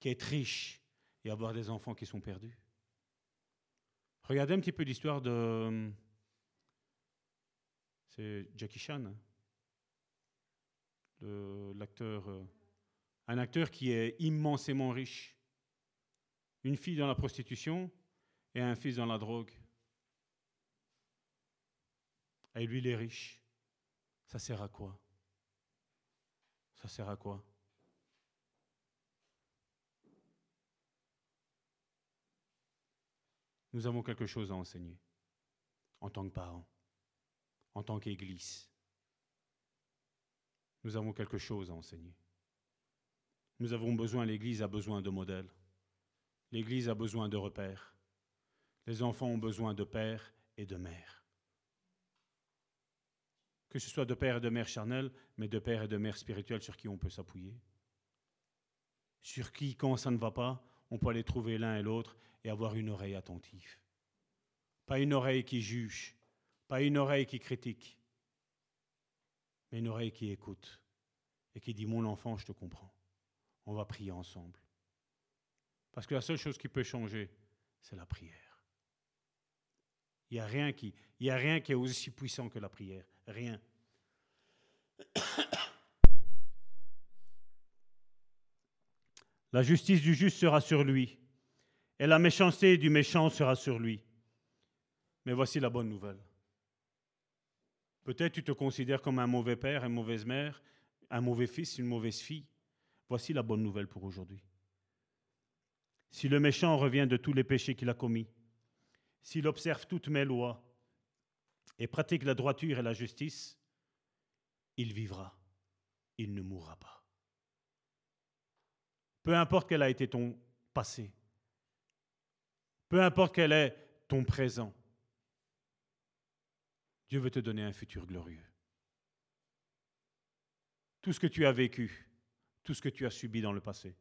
qu'être riche et avoir des enfants qui sont perdus. Regardez un petit peu l'histoire de. C'est Jackie Chan, hein, l'acteur un acteur qui est immensément riche, une fille dans la prostitution et un fils dans la drogue. Et lui, il est riche. Ça sert à quoi? Ça sert à quoi? Nous avons quelque chose à enseigner en tant que parents, en tant qu'Église. Nous avons quelque chose à enseigner. Nous avons besoin, l'Église a besoin de modèles. L'Église a besoin de repères. Les enfants ont besoin de père et de mère. Que ce soit de père et de mère charnel, mais de père et de mère spirituelle sur qui on peut s'appuyer. Sur qui, quand ça ne va pas, on peut aller trouver l'un et l'autre et avoir une oreille attentive. Pas une oreille qui juge, pas une oreille qui critique, mais une oreille qui écoute et qui dit Mon enfant, je te comprends. On va prier ensemble. Parce que la seule chose qui peut changer, c'est la prière. Il n'y a, rien qui, il a rien qui est aussi puissant que la prière. Rien. La justice du juste sera sur lui, et la méchanceté du méchant sera sur lui. Mais voici la bonne nouvelle. Peut-être tu te considères comme un mauvais père, une mauvaise mère, un mauvais fils, une mauvaise fille. Voici la bonne nouvelle pour aujourd'hui. Si le méchant revient de tous les péchés qu'il a commis, s'il observe toutes mes lois et pratique la droiture et la justice, il vivra, il ne mourra pas. Peu importe quel a été ton passé, peu importe quel est ton présent, Dieu veut te donner un futur glorieux. Tout ce que tu as vécu, tout ce que tu as subi dans le passé,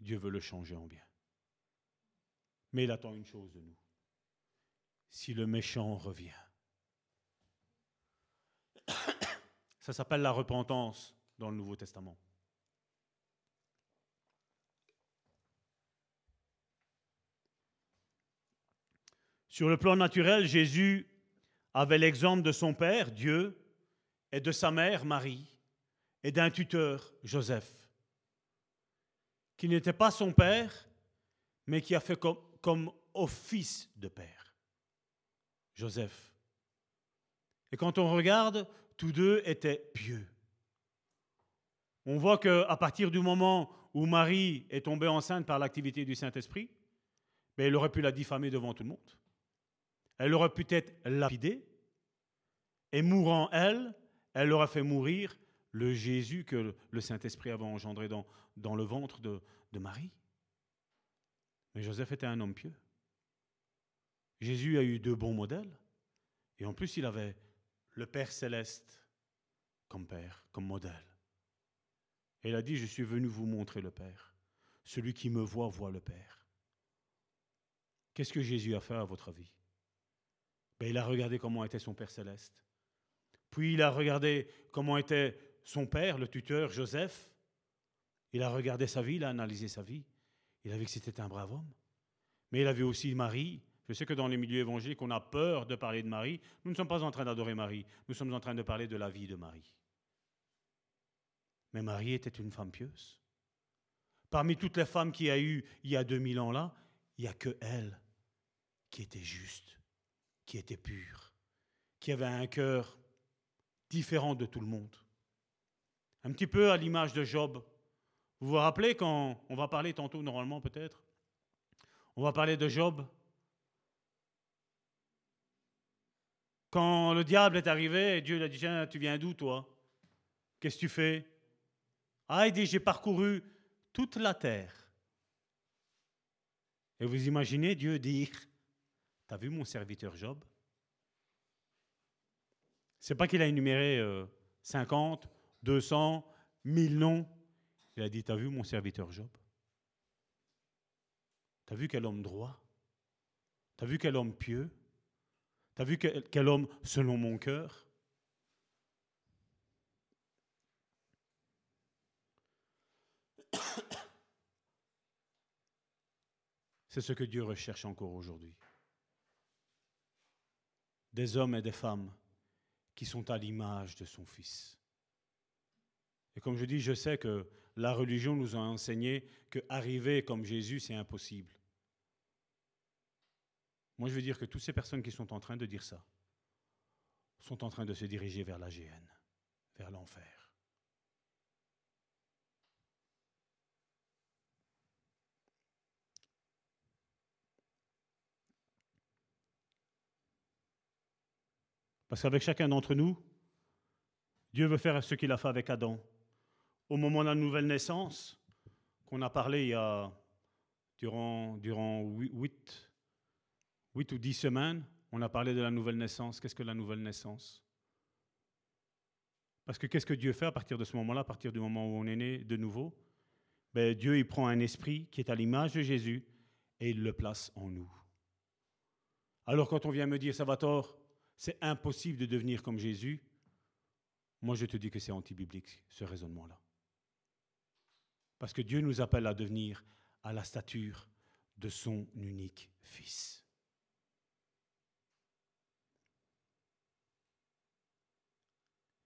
Dieu veut le changer en bien. Mais il attend une chose de nous. Si le méchant revient, ça s'appelle la repentance dans le Nouveau Testament. Sur le plan naturel, Jésus avait l'exemple de son père, Dieu, et de sa mère, Marie, et d'un tuteur, Joseph, qui n'était pas son père, mais qui a fait comme, office de père, Joseph. Et quand on regarde, tous deux étaient pieux. On voit qu'à partir du moment où Marie est tombée enceinte par l'activité du Saint-Esprit, ben, elle aurait pu la diffamer devant tout le monde. Elle aurait pu être lapidée, et mourant elle, elle aurait fait mourir le Jésus que le Saint-Esprit avait engendré dans, le ventre de, de Marie. Mais Joseph était un homme pieux. Jésus a eu deux bons modèles, et en plus il avait le Père céleste comme Père, comme modèle. Et il a dit, je suis venu vous montrer le Père. Celui qui me voit voit le Père. Qu'est-ce que Jésus a fait à votre avis? Ben, Il a regardé comment était son Père céleste. Puis il a regardé comment était son père, le tuteur Joseph. Il a regardé sa vie, il a analysé sa vie. Il a vu que c'était un brave homme. Mais il a vu aussi Marie. Je sais que dans les milieux évangéliques, on a peur de parler de Marie. Nous ne sommes pas en train d'adorer Marie. Nous sommes en train de parler de la vie de Marie. Mais Marie était une femme pieuse. Parmi toutes les femmes qu'il y a eu il y a 2000 ans là, il n'y a que elle qui était juste, qui était pure, qui avait un cœur différent de tout le monde. Un petit peu à l'image de Job. Vous vous rappelez quand on va parler tantôt, normalement peut-être, on va parler de Job. Quand le diable est arrivé, Dieu lui a dit, tu viens d'où toi? Qu'est-ce que tu fais? Ah, il dit, j'ai parcouru toute la terre. Et vous imaginez Dieu dire, t'as vu mon serviteur Job c'est pas qu'il a énuméré 50, 200, 1000 noms. Il a dit, t'as vu mon serviteur Job? T'as vu quel homme droit? T'as vu quel homme pieux? T'as vu quel, quel homme selon mon cœur? C'est ce que Dieu recherche encore aujourd'hui. Des hommes et des femmes qui sont à l'image de son Fils. Et comme je dis, je sais que la religion nous a enseigné que arriver comme Jésus, c'est impossible. Moi, je veux dire que toutes ces personnes qui sont en train de dire ça sont en train de se diriger vers la Gn, vers l'enfer. Parce qu'avec chacun d'entre nous, Dieu veut faire ce qu'il a fait avec Adam, au moment de la nouvelle naissance, qu'on a parlé il y a durant, durant 8, 8 ou 10 semaines, on a parlé de la nouvelle naissance. Qu'est-ce que la nouvelle naissance? Parce que qu'est-ce que Dieu fait à partir de ce moment-là, à partir du moment où on est né de nouveau? Ben, Dieu il prend un esprit qui est à l'image de Jésus et il le place en nous. Alors quand on vient me dire, Salvatore, c'est impossible de devenir comme Jésus, moi je te dis que c'est anti-biblique, ce raisonnement-là. Parce que Dieu nous appelle à devenir à la stature de son unique Fils.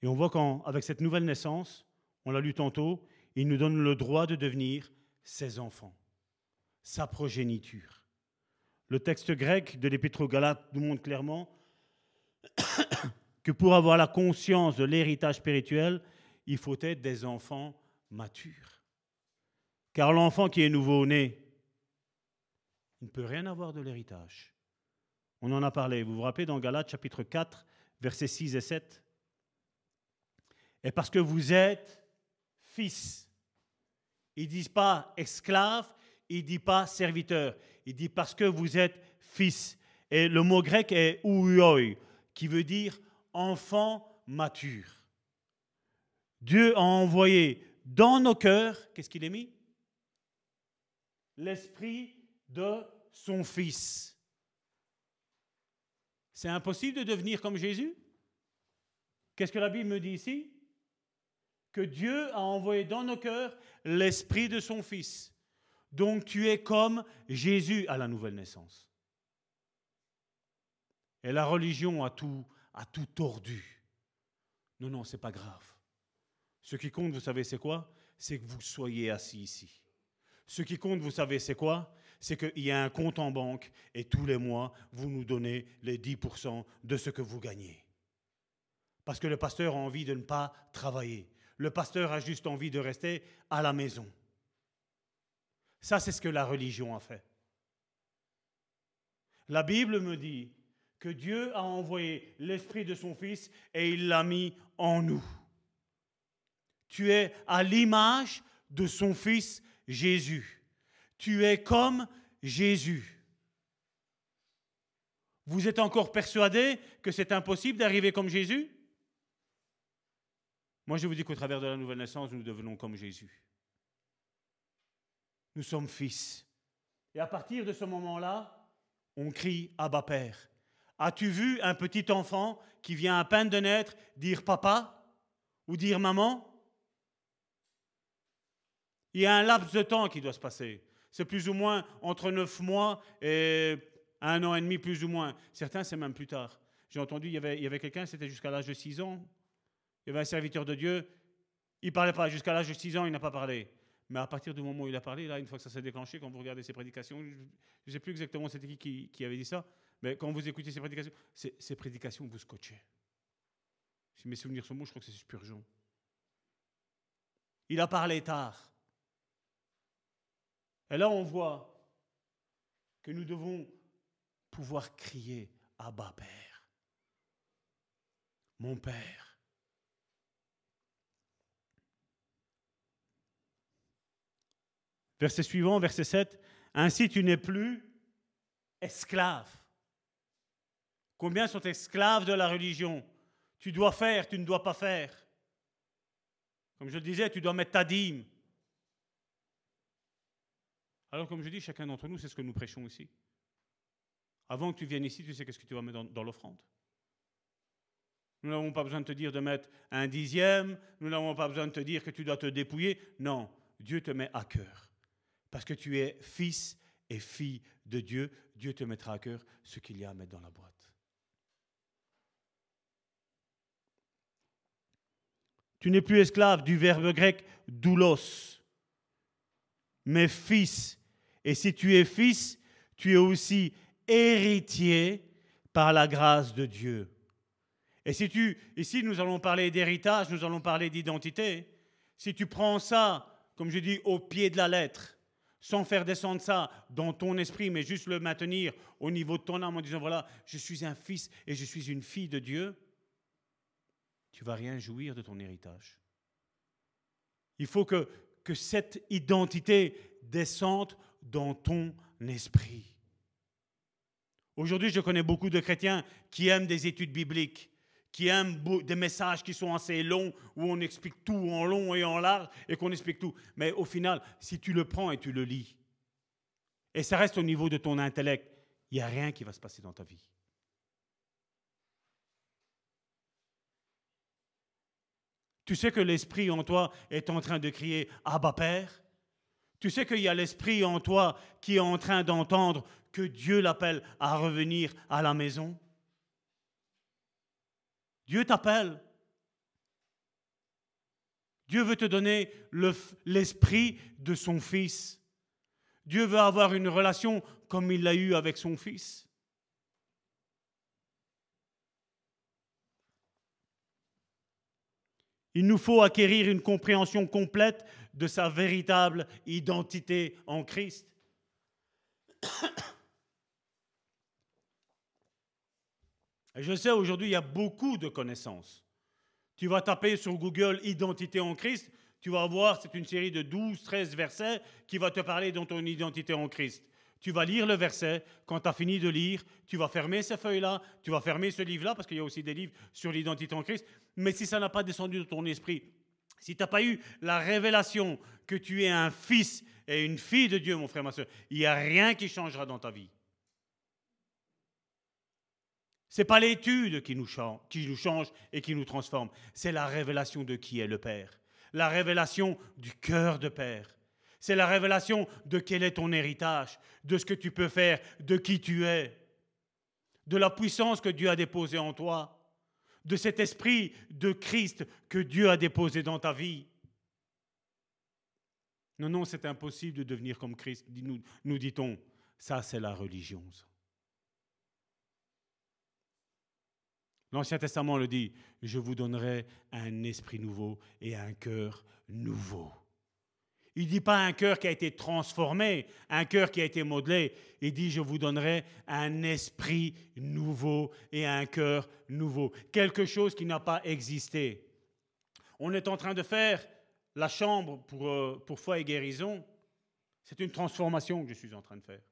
Et on voit qu'avec cette nouvelle naissance, on l'a lu tantôt, il nous donne le droit de devenir ses enfants, sa progéniture. Le texte grec de l'Épître aux Galates nous montre clairement que pour avoir la conscience de l'héritage spirituel, il faut être des enfants matures. Car l'enfant qui est nouveau-né, il ne peut rien avoir de l'héritage. On en a parlé, vous vous rappelez dans Galates chapitre 4, versets 6 et 7 Et parce que vous êtes fils, ils ne disent pas esclave, ils ne disent pas serviteur, il dit parce que vous êtes fils. Et le mot grec est ouioi, qui veut dire enfant mature. Dieu a envoyé dans nos cœurs, qu'est-ce qu'il a mis? L'esprit de son Fils. C'est impossible de devenir comme Jésus? Qu'est-ce que la Bible me dit ici? Que Dieu a envoyé dans nos cœurs l'esprit de son Fils. Donc tu es comme Jésus à la nouvelle naissance. Et la religion a tout, a tout tordu. Non, non, c'est pas grave. Ce qui compte, vous savez, c'est quoi? C'est que vous soyez assis ici. Ce qui compte, vous savez, c'est quoi? C'est qu'il y a un compte en banque et tous les mois, vous nous donnez les 10% de ce que vous gagnez. Parce que le pasteur a envie de ne pas travailler. Le pasteur a juste envie de rester à la maison. Ça, c'est ce que la religion a fait. La Bible me dit que Dieu a envoyé l'Esprit de son Fils et il l'a mis en nous. Tu es à l'image de son Fils Jésus. Tu es comme Jésus. Vous êtes encore persuadé que c'est impossible d'arriver comme Jésus? Moi, je vous dis qu'au travers de la nouvelle naissance, nous devenons comme Jésus nous sommes fils. Et à partir de ce moment-là, on crie Abba Père. As-tu vu un petit enfant qui vient à peine de naître dire papa ou dire maman Il y a un laps de temps qui doit se passer. C'est plus ou moins entre neuf mois et un an et demi, plus ou moins. Certains, c'est même plus tard. J'ai entendu, il y avait, avait quelqu'un, c'était jusqu'à l'âge de six ans. Il y avait un serviteur de Dieu. Il ne parlait pas. Jusqu'à l'âge de six ans, il n'a pas parlé. Mais à partir du moment où il a parlé, là, une fois que ça s'est déclenché, quand vous regardez ses prédications, je ne sais plus exactement c'était qui, qui, avait dit ça, mais quand vous écoutez ses prédications, ces prédications vous scotchez. Si mes souvenirs sont bons, je crois que c'est Spurgeon. Il a parlé tard. Et là, on voit que nous devons pouvoir crier Abba Père, mon Père. Verset suivant, verset 7. Ainsi tu n'es plus esclave. Combien sont esclaves de la religion? Tu dois faire, tu ne dois pas faire. Comme je le disais, tu dois mettre ta dîme. Alors comme je dis, chacun d'entre nous, c'est ce que nous prêchons ici. Avant que tu viennes ici, tu sais qu'est-ce que tu vas mettre dans, l'offrande. Nous n'avons pas besoin de te dire de mettre un dixième, nous n'avons pas besoin de te dire que tu dois te dépouiller. Non, Dieu te met à cœur. Parce que tu es fils et fille de Dieu, Dieu te mettra à cœur ce qu'il y a à mettre dans la boîte. Tu n'es plus esclave du verbe grec doulos, mais fils. Et si tu es fils, tu es aussi héritier par la grâce de Dieu. Et si tu, ici nous allons parler d'héritage, nous allons parler d'identité. Si tu prends ça, comme je dis, au pied de la lettre, sans faire descendre ça dans ton esprit, mais juste le maintenir au niveau de ton âme en disant, voilà, je suis un fils et je suis une fille de Dieu, tu vas rien jouir de ton héritage. Il faut que, que cette identité descende dans ton esprit. Aujourd'hui, je connais beaucoup de chrétiens qui aiment des études bibliques, qui aiment des messages qui sont assez longs, où on explique tout en long et en large, et qu'on explique tout. Mais au final, si tu le prends et tu le lis, et ça reste au niveau de ton intellect, il n'y a rien qui va se passer dans ta vie. Tu sais que l'esprit en toi est en train de crier Abba Père. Tu sais qu'il y a l'esprit en toi qui est en train d'entendre que Dieu l'appelle à revenir à la maison. Dieu t'appelle. Dieu veut te donner l'esprit de son Fils. Dieu veut avoir une relation comme il l'a eu avec son Fils. Il nous faut acquérir une compréhension complète de sa véritable identité en Christ. je sais, aujourd'hui, il y a beaucoup de connaissances. Tu vas taper sur Google Identité en Christ, tu vas voir, c'est une série de 12, 13 versets qui va te parler de ton identité en Christ. Tu vas lire le verset, quand tu as fini de lire, tu vas fermer ces feuilles-là, tu vas fermer ce livre-là, parce qu'il y a aussi des livres sur l'identité en Christ. Mais si ça n'a pas descendu de ton esprit, si tu n'as pas eu la révélation que tu es un fils et une fille de Dieu, mon frère, ma soeur, il n'y a rien qui changera dans ta vie. Ce n'est pas l'étude qui qui nous change et qui nous transforme, c'est la révélation de qui est le Père, la révélation du cœur de Père. C'est la révélation de quel est ton héritage, de ce que tu peux faire, de qui tu es, de la puissance que Dieu a déposée en toi, de cet esprit de Christ que Dieu a déposé dans ta vie. Non, non, c'est impossible de devenir comme Christ, nous, nous dit-on. Ça, c'est la religion. L'Ancien Testament le dit, je vous donnerai un esprit nouveau et un cœur nouveau. Il ne dit pas un cœur qui a été transformé, un cœur qui a été modelé. Il dit, je vous donnerai un esprit nouveau et un cœur nouveau. Quelque chose qui n'a pas existé. On est en train de faire la chambre pour, euh, pour foi et guérison. C'est une transformation que je suis en train de faire.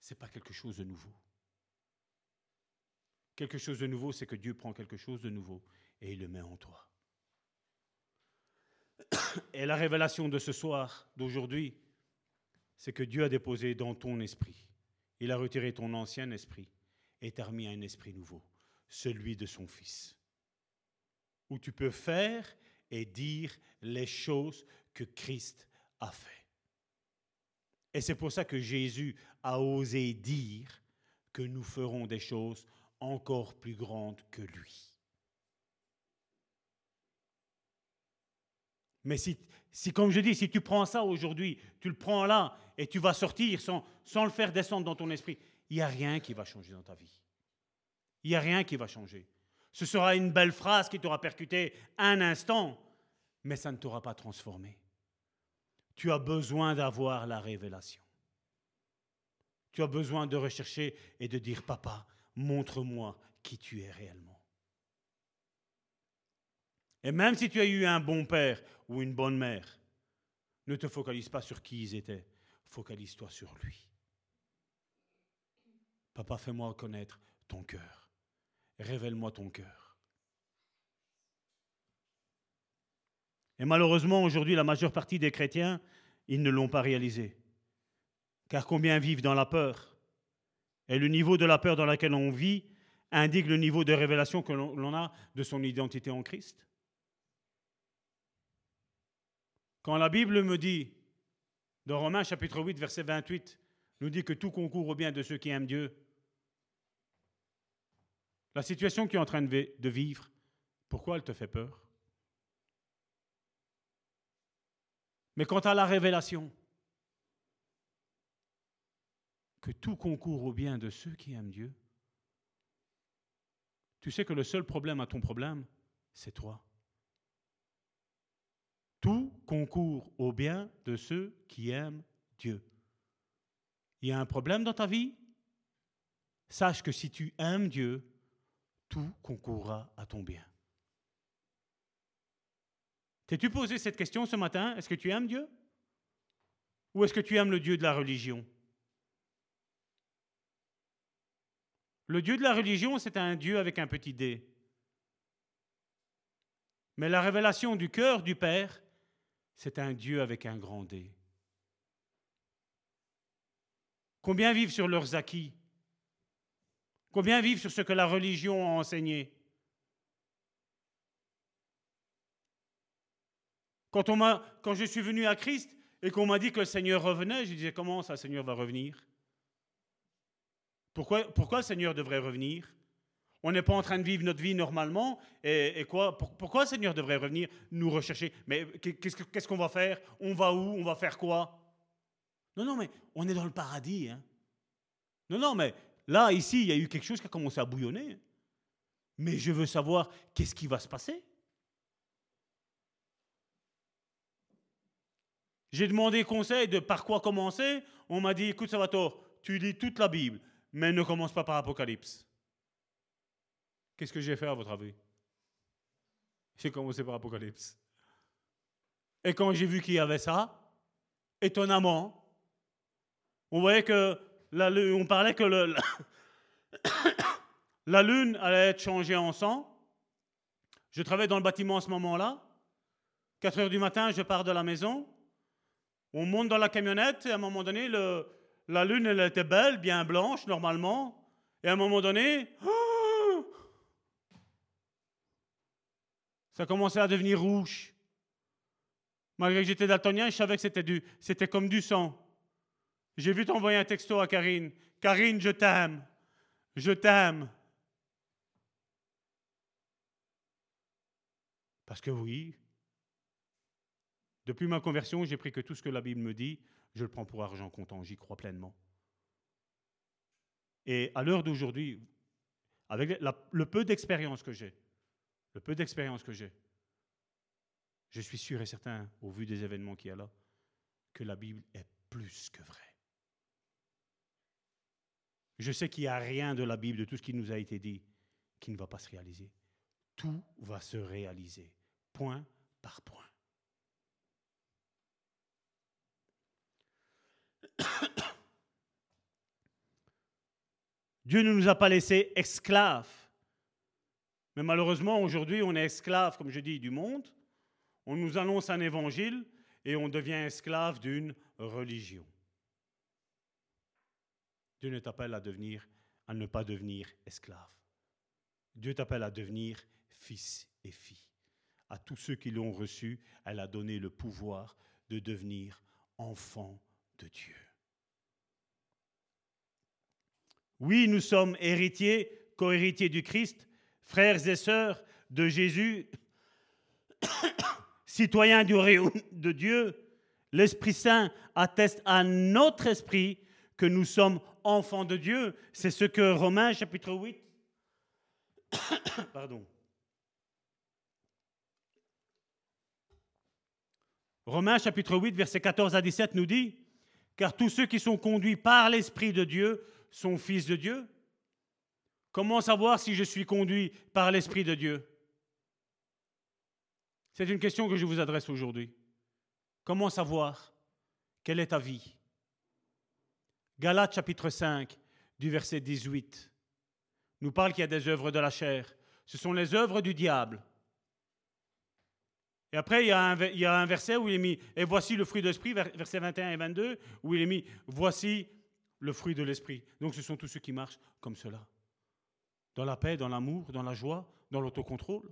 Ce n'est pas quelque chose de nouveau. Quelque chose de nouveau, c'est que Dieu prend quelque chose de nouveau et il le met en toi. Et la révélation de ce soir, d'aujourd'hui, c'est que Dieu a déposé dans ton esprit, il a retiré ton ancien esprit et t'a remis un esprit nouveau, celui de son Fils, où tu peux faire et dire les choses que Christ a fait. Et c'est pour ça que Jésus a osé dire que nous ferons des choses encore plus grandes que lui. Mais si, comme je dis, si tu prends ça aujourd'hui, tu le prends là et tu vas sortir sans, sans le faire descendre dans ton esprit, il n'y a rien qui va changer dans ta vie. Il n'y a rien qui va changer. Ce sera une belle phrase qui t'aura percuté un instant, mais ça ne t'aura pas transformé. Tu as besoin d'avoir la révélation. Tu as besoin de rechercher et de dire, papa, montre-moi qui tu es réellement. Et même si tu as eu un bon père ou une bonne mère, ne te focalise pas sur qui ils étaient, focalise-toi sur lui. Papa, fais-moi connaître ton cœur. Révèle-moi ton cœur. Et malheureusement, aujourd'hui, la majeure partie des chrétiens, ils ne l'ont pas réalisé. Car combien vivent dans la peur Et le niveau de la peur dans laquelle on vit indique le niveau de révélation que l'on a de son identité en Christ. Quand la Bible me dit, dans Romains chapitre 8, verset 28, nous dit que tout concourt au bien de ceux qui aiment Dieu, la situation que tu es en train de vivre, pourquoi elle te fait peur? Mais quant à la révélation, que tout concourt au bien de ceux qui aiment Dieu, tu sais que le seul problème à ton problème, c'est toi. Tout concourt au bien de ceux qui aiment Dieu. Il y a un problème dans ta vie? Sache que si tu aimes Dieu, tout concourra à ton bien. T'es-tu posé cette question ce matin? Est-ce que tu aimes Dieu? Ou est-ce que tu aimes le Dieu de la religion? Le Dieu de la religion, c'est un Dieu avec un petit d. Mais la révélation du cœur du Père, c'est un Dieu avec un grand D. Combien vivent sur leurs acquis? Combien vivent sur ce que la religion a enseigné? Quand, on je suis venu à Christ et qu'on m'a dit que le Seigneur revenait, je disais comment ça, le Seigneur va revenir? Pourquoi, pourquoi le Seigneur devrait revenir? On n'est pas en train de vivre notre vie normalement. Et, quoi? Pourquoi le Seigneur devrait revenir nous rechercher? Mais qu'est-ce qu'on va faire? On va où? On va faire quoi? Non, non, mais on est dans le paradis. Hein. Non, non, mais là, ici, il y a eu quelque chose qui a commencé à bouillonner. Mais je veux savoir qu'est-ce qui va se passer. J'ai demandé conseil de par quoi commencer. On m'a dit, écoute, Salvatore, tu lis toute la Bible, mais ne commence pas par Apocalypse. Qu'est-ce que j'ai fait à votre avis? J'ai commencé par Apocalypse. Et quand j'ai vu qu'il y avait ça, étonnamment, on voyait que la, on parlait que la lune allait être changée en sang. Je travaillais dans le bâtiment à ce moment-là. 4 heures du matin, je pars de la maison. On monte dans la camionnette et à un moment donné, la lune, était belle, bien blanche normalement. Et à un moment donné, Ça commençait à devenir rouge. Malgré que j'étais daltonien, je savais que c'était, du, c'était comme du sang. J'ai vu t'envoyer un texto à Karine. Karine, je t'aime. Je t'aime. Parce que oui, depuis ma conversion, j'ai pris que tout ce que la Bible me dit, je le prends pour argent comptant, j'y crois pleinement. Et à l'heure d'aujourd'hui, avec le peu d'expérience que j'ai, le peu d'expérience que j'ai, je suis sûr et certain, au vu des événements qu'il y a là, que la Bible est plus que vraie. Je sais qu'il n'y a rien de la Bible, de tout ce qui nous a été dit, qui ne va pas se réaliser. Tout va se réaliser, point par point. Dieu ne nous a pas laissés esclaves mais malheureusement, aujourd'hui, on est esclave, comme je dis, du monde. On nous annonce un évangile et on devient esclave d'une religion. Dieu ne t'appelle à devenir, à ne pas devenir esclave. Dieu t'appelle à devenir fils et fille. À tous ceux qui l'ont reçu, elle a donné le pouvoir de devenir enfants de Dieu. Oui, nous sommes héritiers, co-héritiers du Christ, frères et sœurs de Jésus, citoyens du royaume de Dieu, l'Esprit Saint atteste à notre esprit que nous sommes enfants de Dieu. C'est ce que Romains chapitre 8, pardon. Romains chapitre 8, versets 14 à 17 nous dit, car tous ceux qui sont conduits par l'Esprit de Dieu sont fils de Dieu. Comment savoir si je suis conduit par l'Esprit de Dieu? C'est une question que je vous adresse aujourd'hui. Comment savoir quelle est ta vie? Galates chapitre 5 du verset 18 nous parle qu'il y a des œuvres de la chair. Ce sont les œuvres du diable. Et après, il y, a un, verset où il est mis, et voici le fruit de l'esprit, verset 21 et 22, où il est mis, voici le fruit de l'esprit. Donc ce sont tous ceux qui marchent comme cela. Dans la paix, dans l'amour, dans la joie, dans l'autocontrôle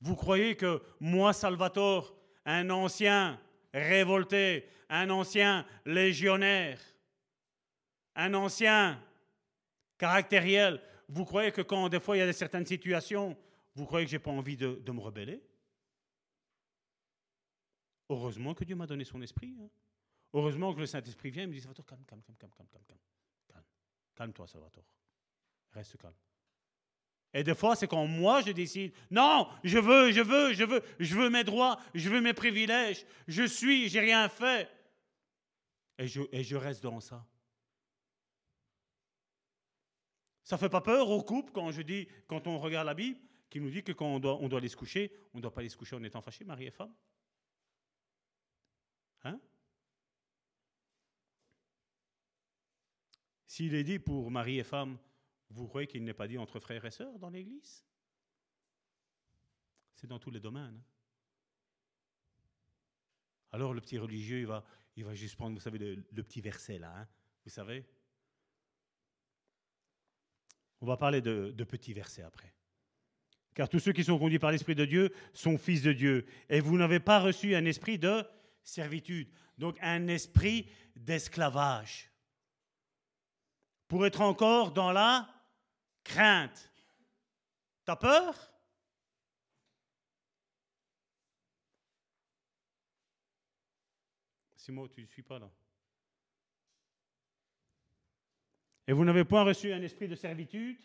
Vous croyez que moi, Salvatore, un ancien révolté, un ancien légionnaire, un ancien caractériel, vous croyez que quand des fois il y a certaines situations, vous croyez que je n'ai pas envie de, me rebeller? Heureusement que Dieu m'a donné son esprit. Hein. Heureusement que le Saint-Esprit vient et me dit calme, calme, calme, calme, calme, calme. Calme-toi, Salvatore. Reste calme. Et des fois, c'est quand moi je décide, non, je veux, je veux, je veux, je veux mes droits, je veux mes privilèges, je suis, j'ai rien fait. Et je, reste dans ça. Ça fait pas peur au couple quand je dis, quand on regarde la Bible, qui nous dit que quand on doit, on doit aller se coucher, on ne doit pas aller se coucher en étant fâché, mari et femme? Hein? S'il est dit pour mari et femme, vous croyez qu'il n'est pas dit entre frères et sœurs dans l'Église? C'est dans tous les domaines. Alors le petit religieux, il va, il va juste prendre, vous savez, le, petit verset là, hein, vous savez? On va parler de petits versets après. Car tous ceux qui sont conduits par l'Esprit de Dieu sont fils de Dieu. Et vous n'avez pas reçu un esprit de servitude, donc un esprit d'esclavage, pour être encore dans la crainte. T'as peur? Simon, tu ne suis pas là. Et vous n'avez point reçu un esprit de servitude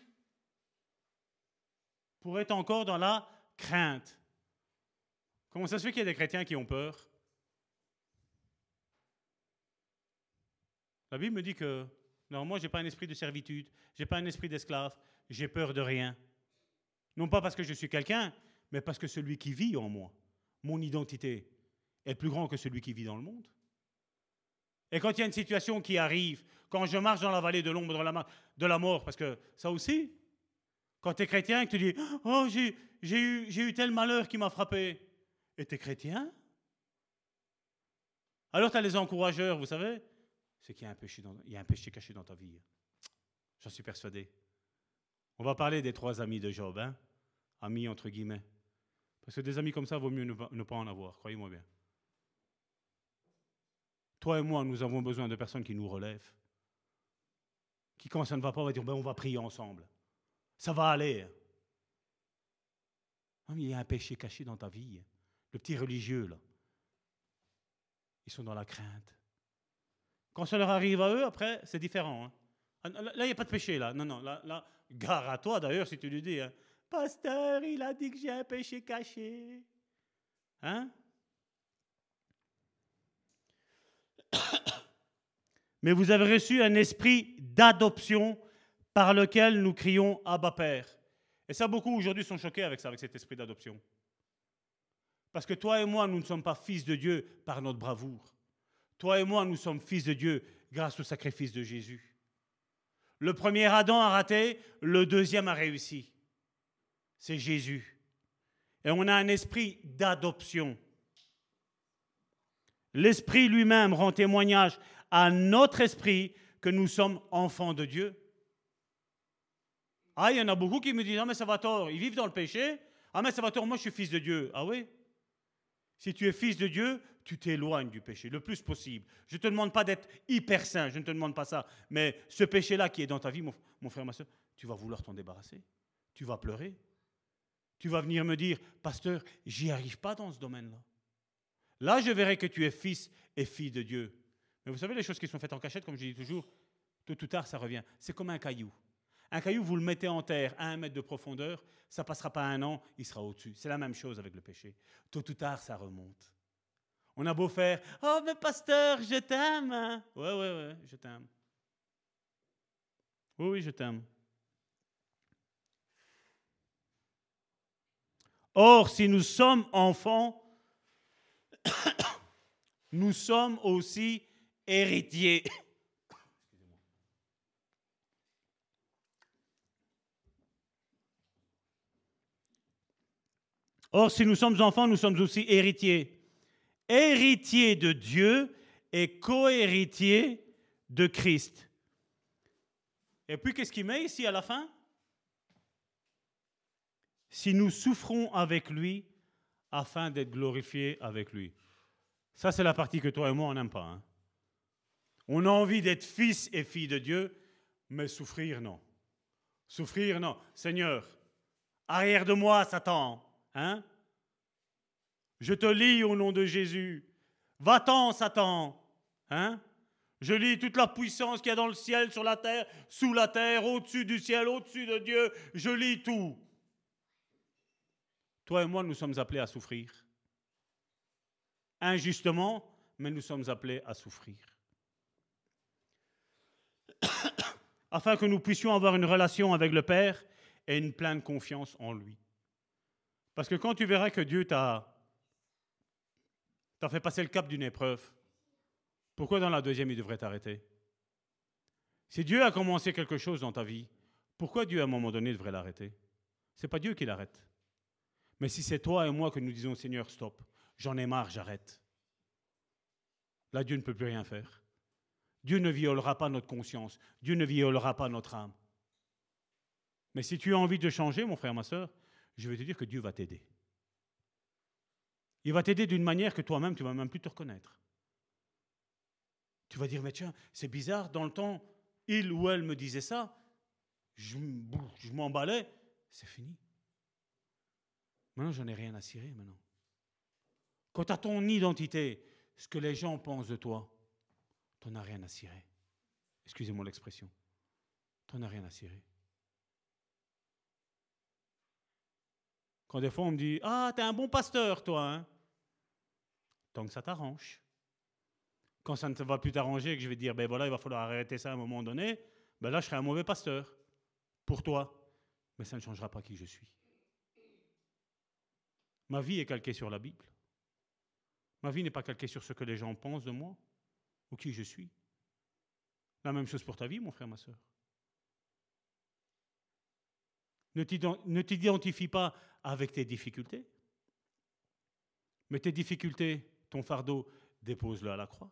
pour être encore dans la crainte. Comment ça se fait qu'il y a des chrétiens qui ont peur? La Bible me dit que non, moi, je n'ai pas un esprit de servitude, je n'ai pas un esprit d'esclave, j'ai peur de rien. Non pas parce que je suis quelqu'un, mais parce que celui qui vit en moi, mon identité, est plus grand que celui qui vit dans le monde. Et quand il y a une situation qui arrive, quand je marche dans la vallée de l'ombre de la mort, parce que ça aussi, quand tu es chrétien, que tu dis Oh, j'ai eu, eu tel malheur qui m'a frappé. Et tu es chrétien? Alors tu as les encourageurs, vous savez? C'est qu'il y, a un péché a un péché caché dans ta vie. J'en suis persuadé. On va parler des trois amis de Job, hein amis entre guillemets. Parce que des amis comme ça, vaut mieux ne pas en avoir, croyez-moi bien. Toi et moi, nous avons besoin de personnes qui nous relèvent. Qui, quand ça ne va pas, vont dire ben, on va prier ensemble. Ça va aller. il y a un péché caché dans ta vie. Le petit religieux, là. Ils sont dans la crainte. Quand ça leur arrive à eux, après, c'est différent. Hein. Ah, là, il n'y a pas de péché, là. Non, non, là, gare à toi, d'ailleurs, si tu lui dis, hein. Pasteur, il a dit que j'ai un péché caché. Hein? Mais vous avez reçu un esprit d'adoption par lequel nous crions Abba Père. Et ça, beaucoup aujourd'hui sont choqués avec ça, avec cet esprit d'adoption. Parce que toi et moi, nous ne sommes pas fils de Dieu par notre bravoure. Toi et moi, nous sommes fils de Dieu grâce au sacrifice de Jésus. Le premier Adam a raté, le deuxième a réussi. C'est Jésus. Et on a un esprit d'adoption. L'Esprit lui-même rend témoignage à notre esprit que nous sommes enfants de Dieu. Ah, il y en a beaucoup qui me disent Ah, mais ça va tort, ils vivent dans le péché. Ah, mais ça va tort, moi je suis fils de Dieu. Ah oui Si tu es fils de Dieu, tu t'éloignes du péché le plus possible. Je ne te demande pas d'être hyper saint, je ne te demande pas ça. Mais ce péché-là qui est dans ta vie, mon, mon frère, ma soeur, tu vas vouloir t'en débarrasser. Tu vas pleurer. Tu vas venir me dire Pasteur, j'y arrive pas dans ce domaine-là. Là, je verrai que tu es fils et fille de Dieu. Mais vous savez, les choses qui sont faites en cachette, comme je dis toujours, tôt ou tard, ça revient. C'est comme un caillou. Un caillou, vous le mettez en terre à un mètre de profondeur, ça passera pas un an, il sera au-dessus. C'est la même chose avec le péché. Tôt ou tard, ça remonte. On a beau faire Oh, mais pasteur, je t'aime. Ouais, ouais, ouais, je t'aime. Oui, oui, je t'aime. Or, si nous sommes enfants, nous sommes aussi héritiers. Or, si nous sommes enfants, nous sommes aussi héritiers. Héritiers de Dieu et co-héritiers de Christ. Et puis, qu'est-ce qu'il met ici à la fin? Si nous souffrons avec lui, afin d'être glorifiés avec lui. Ça, c'est la partie que toi et moi, on n'aime pas. Hein. On a envie d'être fils et filles de Dieu, mais souffrir, non. Souffrir, non. Seigneur, arrière de moi, Satan. Hein? Je te lis au nom de Jésus. Va-t'en, Satan. Hein? Je lis toute la puissance qu'il y a dans le ciel, sur la terre, sous la terre, au-dessus du ciel, au-dessus de Dieu. Je lis tout. Toi et moi, nous sommes appelés à souffrir. Injustement, mais nous sommes appelés à souffrir. Afin que nous puissions avoir une relation avec le Père et une pleine confiance en lui. Parce que quand tu verras que Dieu t'a t'a fait passer le cap d'une épreuve, pourquoi dans la deuxième il devrait t'arrêter? Si Dieu a commencé quelque chose dans ta vie, pourquoi Dieu à un moment donné devrait l'arrêter? C'est pas Dieu qui l'arrête. Mais si c'est toi et moi que nous disons Seigneur, stop, j'en ai marre, j'arrête. Là, Dieu ne peut plus rien faire. Dieu ne violera pas notre conscience. Dieu ne violera pas notre âme. Mais si tu as envie de changer, mon frère, ma soeur, je vais te dire que Dieu va t'aider. Il va t'aider d'une manière que toi-même, tu ne vas même plus te reconnaître. Tu vas dire, mais tiens, c'est bizarre, dans le temps, il ou elle me disait ça, je, m'emballais, c'est fini. Maintenant, j'en ai rien à cirer maintenant. Quant à ton identité, ce que les gens pensent de toi, t'en as rien à cirer. Excusez-moi l'expression. T'en as rien à cirer. Quand des fois on me dit Ah, t'es un bon pasteur, toi, hein Tant que ça t'arrange. Quand ça ne va plus t'arranger, que je vais dire Ben voilà, il va falloir arrêter ça à un moment donné, ben là, je serai un mauvais pasteur. Pour toi. Mais ça ne changera pas qui je suis. Ma vie est calquée sur la Bible. Ma vie n'est pas calquée sur ce que les gens pensent de moi ou qui je suis. La même chose pour ta vie, mon frère, ma soeur. Ne t'identifie pas avec tes difficultés, mais tes difficultés, ton fardeau, dépose-le à la croix.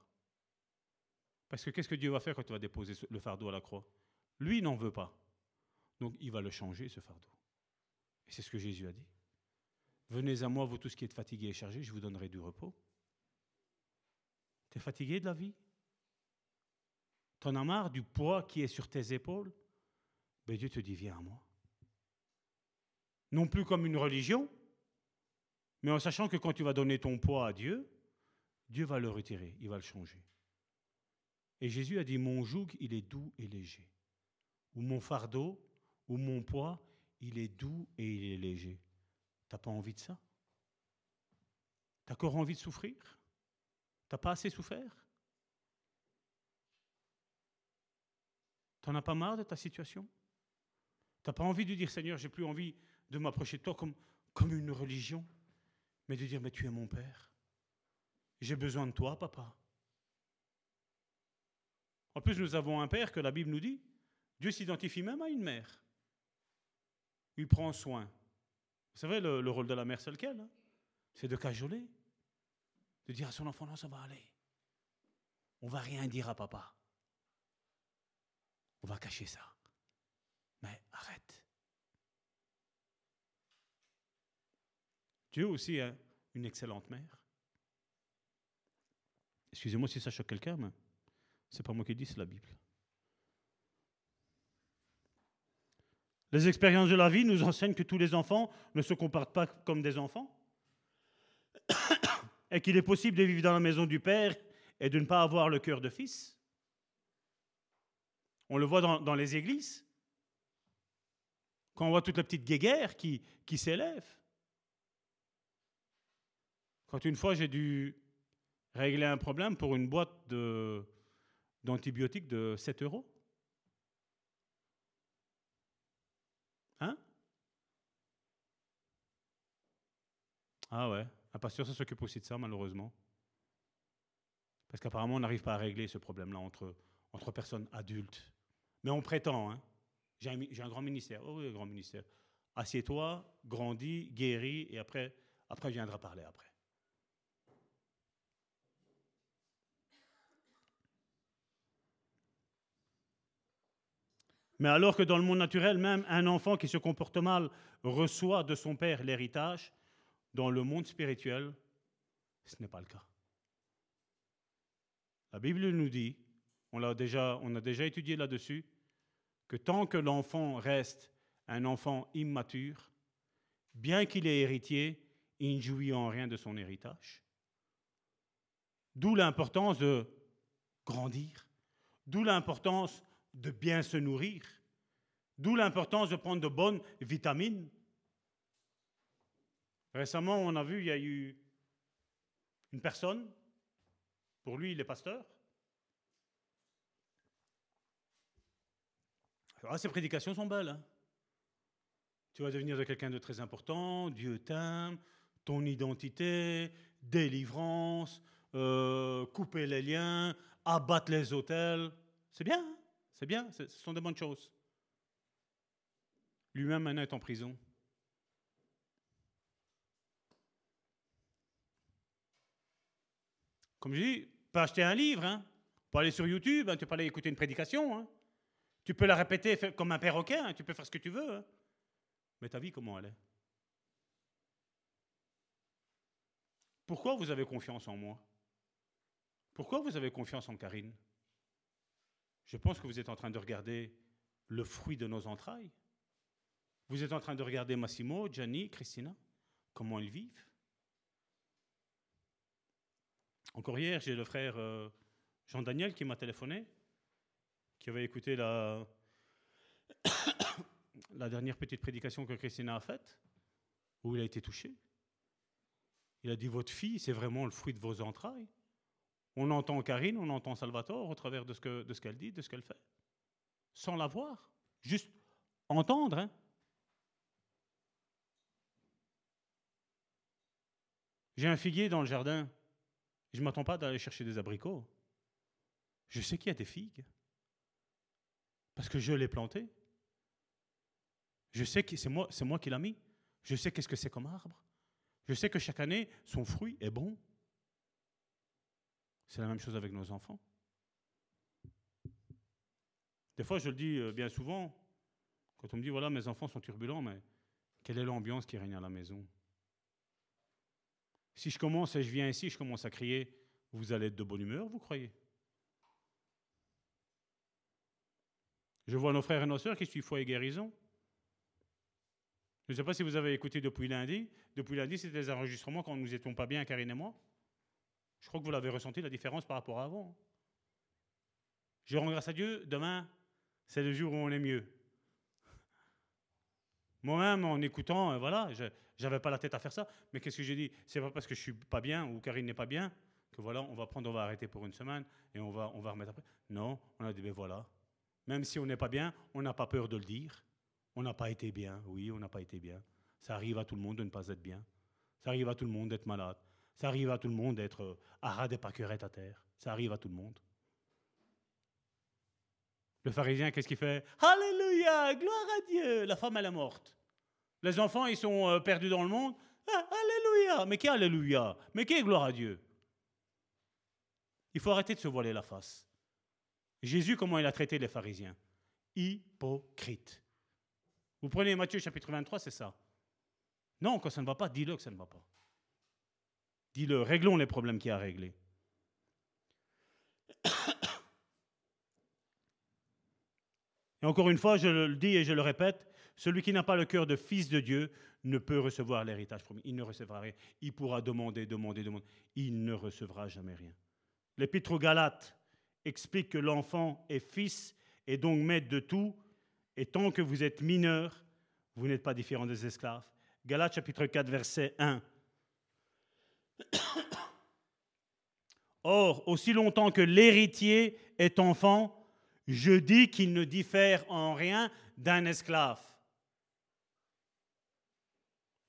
Parce que qu'est-ce que Dieu va faire quand tu vas déposer le fardeau à la croix? Lui n'en veut pas. Donc il va le changer, ce fardeau. Et c'est ce que Jésus a dit. Venez à moi, vous tous qui êtes fatigués et chargés, je vous donnerai du repos. Tu es fatigué de la vie? T'en as marre du poids qui est sur tes épaules? Ben Dieu te dit, viens à moi. Non plus comme une religion, mais en sachant que quand tu vas donner ton poids à Dieu, Dieu va le retirer, il va le changer. Et Jésus a dit, mon joug, il est doux et léger. Ou mon fardeau, ou mon poids, il est doux et il est léger. T'as pas envie de ça? T'as encore envie de souffrir? T'as pas assez souffert? T'en as pas marre de ta situation? T'as pas envie de dire Seigneur, j'ai plus envie de m'approcher de toi comme, comme une religion, mais de dire mais tu es mon Père. J'ai besoin de toi, papa. En plus, nous avons un Père que la Bible nous dit, Dieu s'identifie même à une mère. Il prend soin. Vous savez, le, rôle de la mère, c'est lequel hein? C'est de cajoler de dire à son enfant, non, ça va aller. On va rien dire à papa. On va cacher ça. Mais arrête. Dieu aussi une excellente mère. Excusez-moi si ça choque quelqu'un, mais c'est pas moi qui dis, c'est la Bible. Les expériences de la vie nous enseignent que tous les enfants ne se comportent pas comme des enfants et qu'il est possible de vivre dans la maison du Père et de ne pas avoir le cœur de fils. On le voit dans, les églises. Quand on voit toutes les petites guéguerres qui, qui s'élèvent. Quand une fois j'ai dû régler un problème pour une boîte d'antibiotiques de 7 euros. Hein? Ah ouais. Un pasteur, ça s'occupe aussi de ça, malheureusement. Parce qu'apparemment, on n'arrive pas à régler ce problème-là entre, entre personnes adultes. Mais on prétend, hein. J'ai un, grand ministère. Oh oui, un grand ministère. Assieds-toi, grandis, guéris, et après, après, viendra parler après. Mais alors que dans le monde naturel, même un enfant qui se comporte mal reçoit de son père l'héritage, dans le monde spirituel, ce n'est pas le cas. La Bible nous dit, on, a déjà, on a déjà étudié là-dessus, que tant que l'enfant reste un enfant immature, bien qu'il ait héritier, il ne jouit en rien de son héritage. D'où l'importance de grandir, d'où l'importance de bien se nourrir, d'où l'importance de prendre de bonnes vitamines, Récemment, on a vu, il y a eu une personne, pour lui, il est pasteur. Alors, ses prédications sont belles. Hein. Tu vas devenir de quelqu'un de très important, Dieu t'aime, ton identité, délivrance, euh, couper les liens, abattre les hôtels. C'est bien, hein? C'est bien, ce sont de bonnes choses. Lui-même maintenant est en prison. Comme je dis, pas acheter un livre, hein. pas aller sur YouTube, hein, tu peux aller écouter une prédication. Hein. Tu peux la répéter comme un perroquet, hein. tu peux faire ce que tu veux. Mais ta vie, comment elle est? Pourquoi vous avez confiance en moi? Pourquoi vous avez confiance en Karine? Je pense que vous êtes en train de regarder le fruit de nos entrailles. Vous êtes en train de regarder Massimo, Gianni, Christina, comment ils vivent. Encore hier, j'ai le frère euh, Jean-Daniel qui m'a téléphoné, qui avait écouté la, la dernière petite prédication que Christina a faite, où il a été touché. Il a dit, votre fille, c'est vraiment le fruit de vos entrailles. On entend Karine, on entend Salvatore au travers de ce, que, qu'elle dit, de ce qu'elle fait, sans la voir. Juste entendre. Hein. J'ai un figuier dans le jardin. Je ne m'attends pas d'aller chercher des abricots. Je sais qu'il y a des figues. Parce que je l'ai planté. Je sais que c'est moi, c'est moi qui l'ai mis. Je sais qu'est-ce que c'est comme arbre. Je sais que chaque année, son fruit est bon. C'est la même chose avec nos enfants. Des fois, je le dis euh, bien souvent, quand on me dit, voilà, mes enfants sont turbulents, mais quelle est l'ambiance qui règne à la maison? Si je commence et je viens ici, je commence à crier, vous allez être de bonne humeur, vous croyez? Je vois nos frères et nos sœurs qui suivent foi et guérison. Je ne sais pas si vous avez écouté depuis lundi. Depuis lundi, c'était des enregistrements quand nous n'étions pas bien, Karine et moi. Je crois que vous l'avez ressenti, la différence par rapport à avant. Je rends grâce à Dieu. Demain, c'est le jour où on est mieux. Moi-même, en écoutant, euh, voilà, je n'avais pas la tête à faire ça. Mais qu'est-ce que j'ai dit? C'est pas parce que je suis pas bien ou Karine n'est pas bien que voilà, on va prendre, on va arrêter pour une semaine et on va, on va remettre après. Non, on a dit, ben voilà. Même si on n'est pas bien, on n'a pas peur de le dire. On n'a pas été bien. Oui, on n'a pas été bien. Ça arrive à tout le monde de ne pas être bien. Ça arrive à tout le monde d'être malade. Ça arrive à tout le monde d'être à ras des à terre. Ça arrive à tout le monde. Le pharisien, qu'est-ce qu'il fait? Alléluia, gloire à Dieu. La femme, elle est morte. Les enfants, ils sont euh, perdus dans le monde. Ah, alléluia. Mais qui Alléluia? Mais qui est gloire à Dieu? Il faut arrêter de se voiler la face. Jésus, comment il a traité les pharisiens? Hypocrite. Vous prenez Matthieu chapitre 23, c'est ça. Non, quand ça ne va pas, dis-le que ça ne va pas. Dis-le, réglons les problèmes qu'il y a à régler. Et encore une fois, je le dis et je le répète, celui qui n'a pas le cœur de fils de Dieu ne peut recevoir l'héritage promis. Il ne recevra rien. Il pourra demander, demander, demander. Il ne recevra jamais rien. L'épître aux Galates explique que l'enfant est fils et donc maître de tout. Et tant que vous êtes mineur, vous n'êtes pas différent des esclaves. Galates chapitre 4, verset 1. Or, aussi longtemps que l'héritier est enfant, je dis qu'il ne diffère en rien d'un esclave.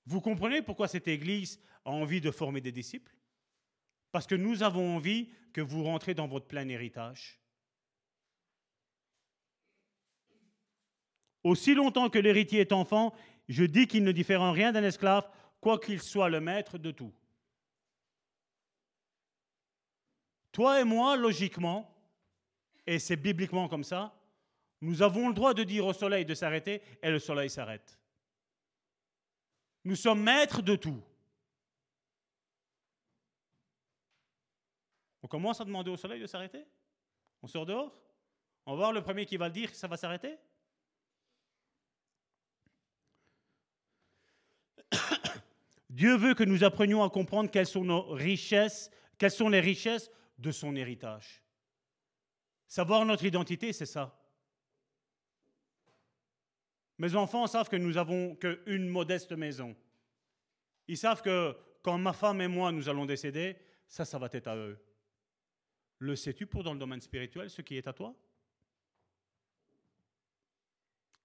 Vous comprenez pourquoi cette Église a envie de former des disciples? Parce que nous avons envie que vous rentrez dans votre plein héritage. Aussi longtemps que l'héritier est enfant, je dis qu'il ne diffère en rien d'un esclave, quoiqu'il soit le maître de tout. Toi et moi, logiquement, et c'est bibliquement comme ça, nous avons le droit de dire au soleil de s'arrêter et le soleil s'arrête. Nous sommes maîtres de tout. On commence à demander au soleil de s'arrêter? On sort dehors? On va voir le premier qui va le dire ça va s'arrêter? Dieu veut que nous apprenions à comprendre quelles sont nos richesses, quelles sont les richesses de son héritage. Savoir notre identité, c'est ça. Mes enfants savent que nous avons qu'une modeste maison. Ils savent que quand ma femme et moi, nous allons décéder, ça, ça va être à eux. Le sais-tu pour dans le domaine spirituel ce qui est à toi?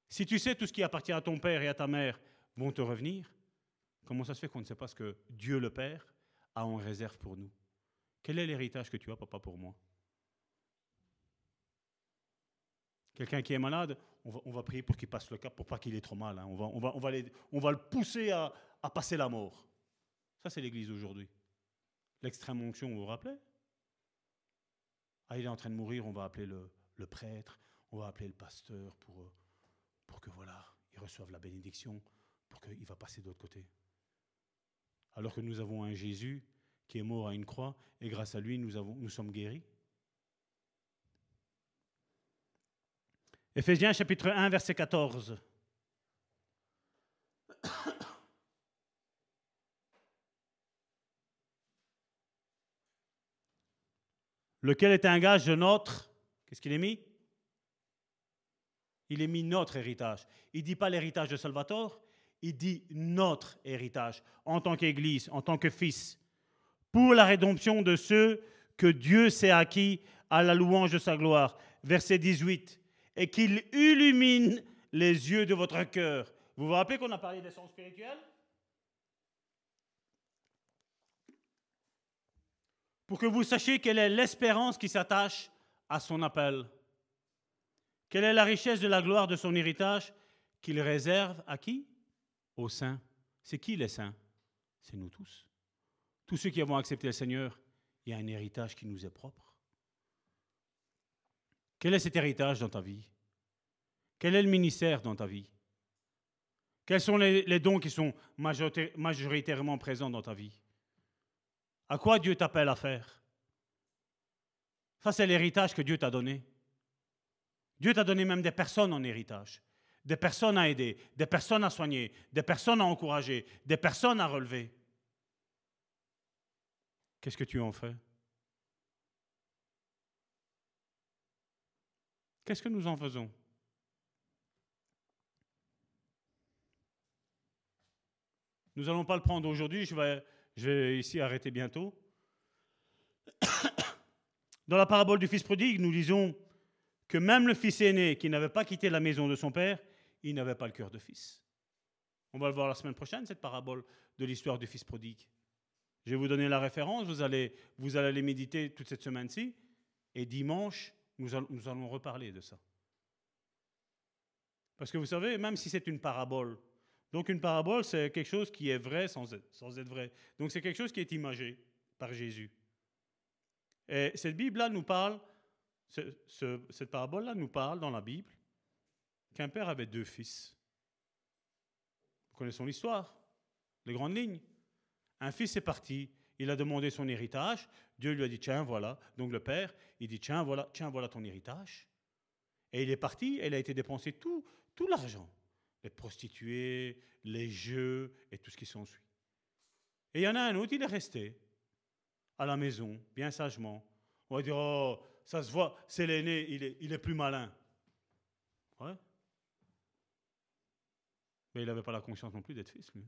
Si tu sais tout ce qui appartient à ton père et à ta mère vont te revenir, comment ça se fait qu'on ne sait pas ce que Dieu le Père a en réserve pour nous? Quel est l'héritage que tu as, papa, pour moi? Quelqu'un qui est malade, on va, prier pour qu'il passe le cap, pour pas qu'il ait trop mal. Hein. On, va, on, va, on, va le pousser à, passer la mort. Ça, c'est l'Église aujourd'hui. L'extrême onction, vous vous rappelez? Ah, il est en train de mourir, on va appeler le, prêtre, on va appeler le pasteur pour, pour que voilà, il reçoive la bénédiction, pour qu'il va passer de l'autre côté. Alors que nous avons un Jésus qui est mort à une croix et grâce à lui, nous, sommes guéris. Éphésiens chapitre 1, verset 14. Lequel est un gage de notre. Qu'est-ce qu'il est mis? Il est mis notre héritage. Il ne dit pas l'héritage de Salvatore, il dit notre héritage en tant qu'Église, en tant que fils, pour la rédemption de ceux que Dieu s'est acquis à la louange de sa gloire. Verset 18 et qu'il illumine les yeux de votre cœur. Vous vous rappelez qu'on a parlé des sens spirituels? Pour que vous sachiez quelle est l'espérance qui s'attache à son appel. Quelle est la richesse de la gloire de son héritage qu'il réserve à qui? Aux saints. C'est qui les saints? C'est nous tous. Tous ceux qui avons accepté le Seigneur, il y a un héritage qui nous est propre. Quel est cet héritage dans ta vie? Quel est le ministère dans ta vie? Quels sont les, dons qui sont majoritairement présents dans ta vie? À quoi Dieu t'appelle à faire? Ça, c'est l'héritage que Dieu t'a donné. Dieu t'a donné même des personnes en héritage, des personnes à aider, des personnes à soigner, des personnes à encourager, des personnes à relever. Qu'est-ce que tu en fais? Qu'est-ce que nous en faisons? Nous n'allons pas le prendre aujourd'hui, je vais, je ici arrêter bientôt. Dans la parabole du fils prodigue, nous lisons que même le fils aîné qui n'avait pas quitté la maison de son père, il n'avait pas le cœur de fils. On va le voir la semaine prochaine, cette parabole de l'histoire du fils prodigue. Je vais vous donner la référence, vous allez, vous allez méditer toute cette semaine-ci, et dimanche, nous, allons reparler de ça. Parce que vous savez, même si c'est une parabole, donc une parabole, c'est quelque chose qui est vrai sans être, sans être vrai. Donc c'est quelque chose qui est imagé par Jésus. Et cette Bible-là nous parle, cette parabole-là nous parle dans la Bible qu'un père avait deux fils. Nous connaissons l'histoire, les grandes lignes. Un fils est parti, il a demandé son héritage. Dieu lui a dit Tiens, voilà. Donc le père, il dit Tiens, voilà, tiens, voilà ton héritage. Et il est parti, il a été dépensé tout, tout l'argent les prostituées, les jeux et tout ce qui s'ensuit. Et il y en a un autre, il est resté à la maison, bien sagement. On va dire Oh, ça se voit, c'est l'aîné, il est, il est plus malin. Ouais. Mais il n'avait pas la conscience non plus d'être fils, lui.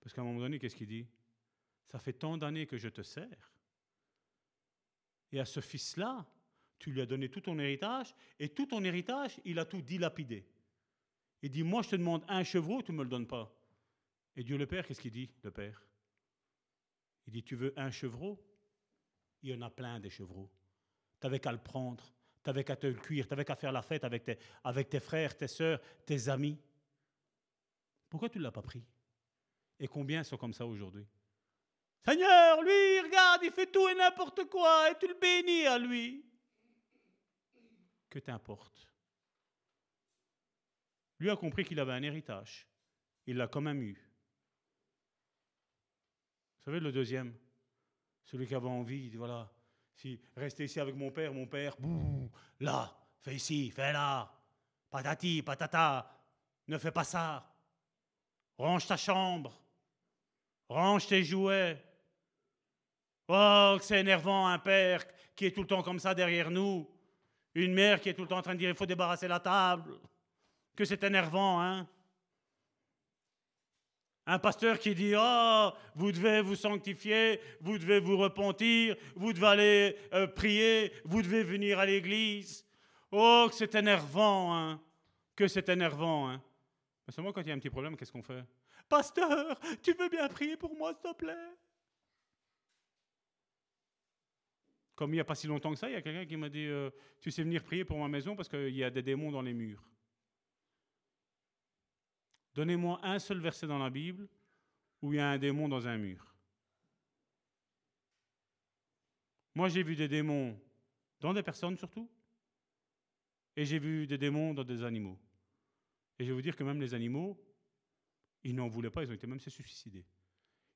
Parce qu'à un moment donné, qu'est-ce qu'il dit? Ça fait tant d'années que je te sers. Et à ce fils-là, tu lui as donné tout ton héritage, et tout ton héritage, il a tout dilapidé. Il dit, moi je te demande un chevreau, tu ne me le donnes pas. Et Dieu le Père, qu'est-ce qu'il dit, le Père? Il dit, tu veux un chevreau? Il y en a plein des chevreaux. Tu n'avais qu'à le prendre, tu n'avais qu'à te le cuire, tu n'avais qu'à faire la fête avec tes, avec tes frères, tes sœurs, tes amis. Pourquoi tu ne l'as pas pris? Et combien sont comme ça aujourd'hui? Seigneur, lui, regarde, il fait tout et n'importe quoi, et tu le bénis à lui. Que t'importe? Lui a compris qu'il avait un héritage. Il l'a quand même eu. Vous savez, le deuxième, celui qui avait envie, voilà, si rester ici avec mon père, mon père, bouh, là, fais ici, fais là, patati, patata, ne fais pas ça, range ta chambre, range tes jouets, Oh, c'est énervant, un père qui est tout le temps comme ça derrière nous. Une mère qui est tout le temps en train de dire il faut débarrasser la table. Que c'est énervant, hein Un pasteur qui dit Oh, vous devez vous sanctifier, vous devez vous repentir, vous devez aller euh, prier, vous devez venir à l'église. Oh, c'est énervant, hein que c'est énervant. Hein. Mais seulement quand il y a un petit problème, qu'est-ce qu'on fait? Pasteur, tu veux bien prier pour moi, s'il te plaît? Comme il n'y a pas si longtemps que ça, il y a quelqu'un qui m'a dit euh, Tu sais venir prier pour ma maison parce qu'il y a des démons dans les murs. Donnez-moi un seul verset dans la Bible où il y a un démon dans un mur. Moi, j'ai vu des démons dans des personnes surtout, et j'ai vu des démons dans des animaux. Et je vais vous dire que même les animaux, ils n'en voulaient pas, ils ont été même se suicider.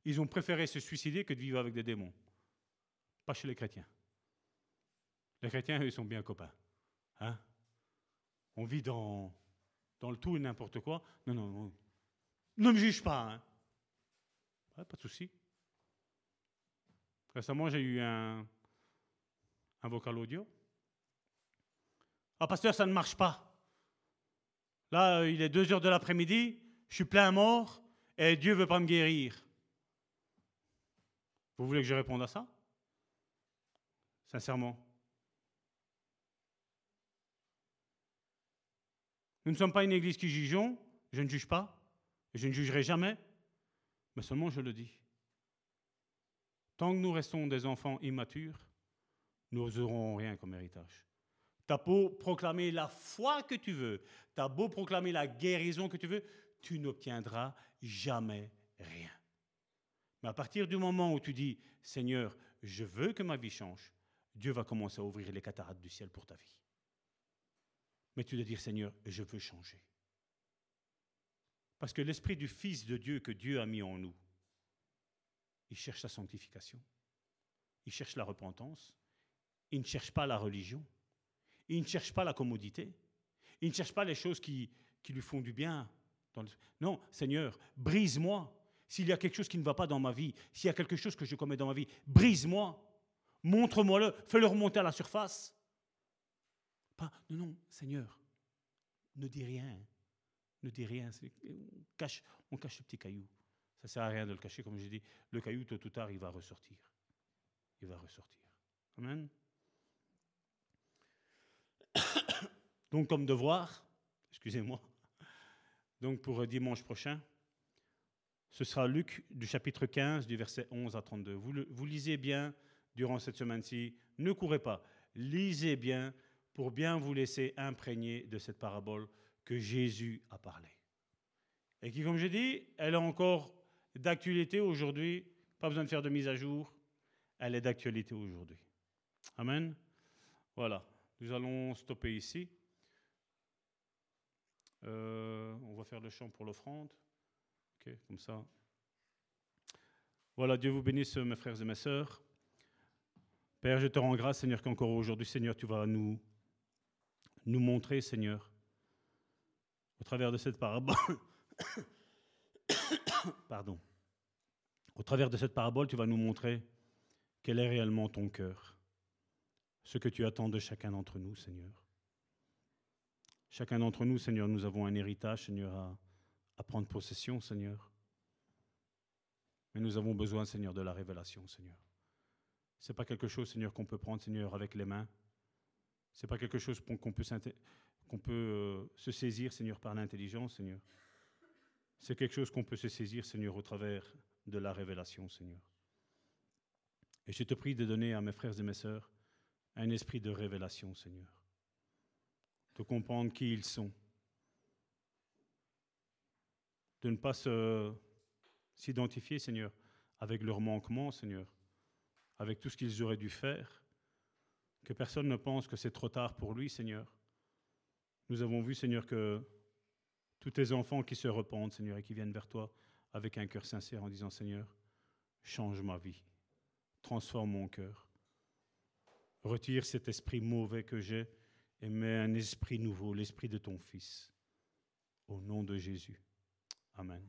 Ils ont préféré se suicider que de vivre avec des démons. Pas chez les chrétiens. Les chrétiens, ils sont bien copains. Hein On vit dans, dans le tout et n'importe quoi. Non, non, non. Ne me juge pas. Hein pas de souci. Récemment, j'ai eu un, un vocal audio. Ah, pasteur, ça ne marche pas. Là, il est 2 heures de l'après-midi, je suis plein mort et Dieu ne veut pas me guérir. Vous voulez que je réponde à ça? Sincèrement. Nous ne sommes pas une église qui jugeons, je ne juge pas, je ne jugerai jamais, mais seulement je le dis. Tant que nous restons des enfants immatures, nous n'aurons rien comme héritage. T'as beau proclamer la foi que tu veux, t'as beau proclamer la guérison que tu veux, tu n'obtiendras jamais rien. Mais à partir du moment où tu dis, Seigneur, je veux que ma vie change, Dieu va commencer à ouvrir les cataractes du ciel pour ta vie. Mais tu dois dire, Seigneur, je veux changer. Parce que l'esprit du Fils de Dieu que Dieu a mis en nous, il cherche la sanctification, il cherche la repentance, il ne cherche pas la religion, il ne cherche pas la commodité, il ne cherche pas les choses qui, lui font du bien. Non, Seigneur, brise-moi. S'il y a quelque chose qui ne va pas dans ma vie, s'il y a quelque chose que je commets dans ma vie, brise-moi. Montre-moi-le, fais-le remonter à la surface. Pas, non, non, Seigneur, ne dis rien. Ne dis rien. On cache, on cache le petit caillou. Ça ne sert à rien de le cacher, comme j'ai dit. Le caillou, tôt ou tard, il va ressortir. Il va ressortir. Amen. Donc, comme devoir, excusez-moi, donc pour dimanche prochain, ce sera Luc du chapitre 15, du verset 11 à 32. Vous, lisez bien durant cette semaine-ci. Ne courez pas. Lisez bien pour bien vous laisser imprégner de cette parabole que Jésus a parlé. Et qui, comme je dis, elle est encore d'actualité aujourd'hui. Pas besoin de faire de mise à jour. Elle est d'actualité aujourd'hui. Amen. Voilà. Nous allons stopper ici. Euh, on va faire le chant pour l'offrande. Ok, comme ça. Voilà, Dieu vous bénisse, mes frères et mes sœurs. Père, je te rends grâce, Seigneur, qu'encore aujourd'hui, Seigneur, tu vas nous, nous montrer, Seigneur, au travers de cette parabole. Pardon. Au travers de cette parabole, tu vas nous montrer quel est réellement ton cœur, ce que tu attends de chacun d'entre nous, Seigneur. Chacun d'entre nous, Seigneur, nous avons un héritage, Seigneur, à, prendre possession, Seigneur. Mais nous avons besoin, Seigneur, de la révélation, Seigneur. Ce n'est pas quelque chose, Seigneur, qu'on peut prendre, Seigneur, avec les mains. Ce n'est pas quelque chose qu'on peut, peut se saisir, Seigneur, par l'intelligence, Seigneur. C'est quelque chose qu'on peut se saisir, Seigneur, au travers de la révélation, Seigneur. Et je te prie de donner à mes frères et mes sœurs un esprit de révélation, Seigneur. De comprendre qui ils sont. De ne pas s'identifier, Seigneur, avec leurs manquements, Seigneur, avec tout ce qu'ils auraient dû faire. Que personne ne pense que c'est trop tard pour lui, Seigneur. Nous avons vu, Seigneur, que tous tes enfants qui se repentent, Seigneur, et qui viennent vers toi avec un cœur sincère en disant, Seigneur, change ma vie, transforme mon cœur, retire cet esprit mauvais que j'ai et un esprit nouveau, l'esprit de ton Fils. Au nom de Jésus. Amen.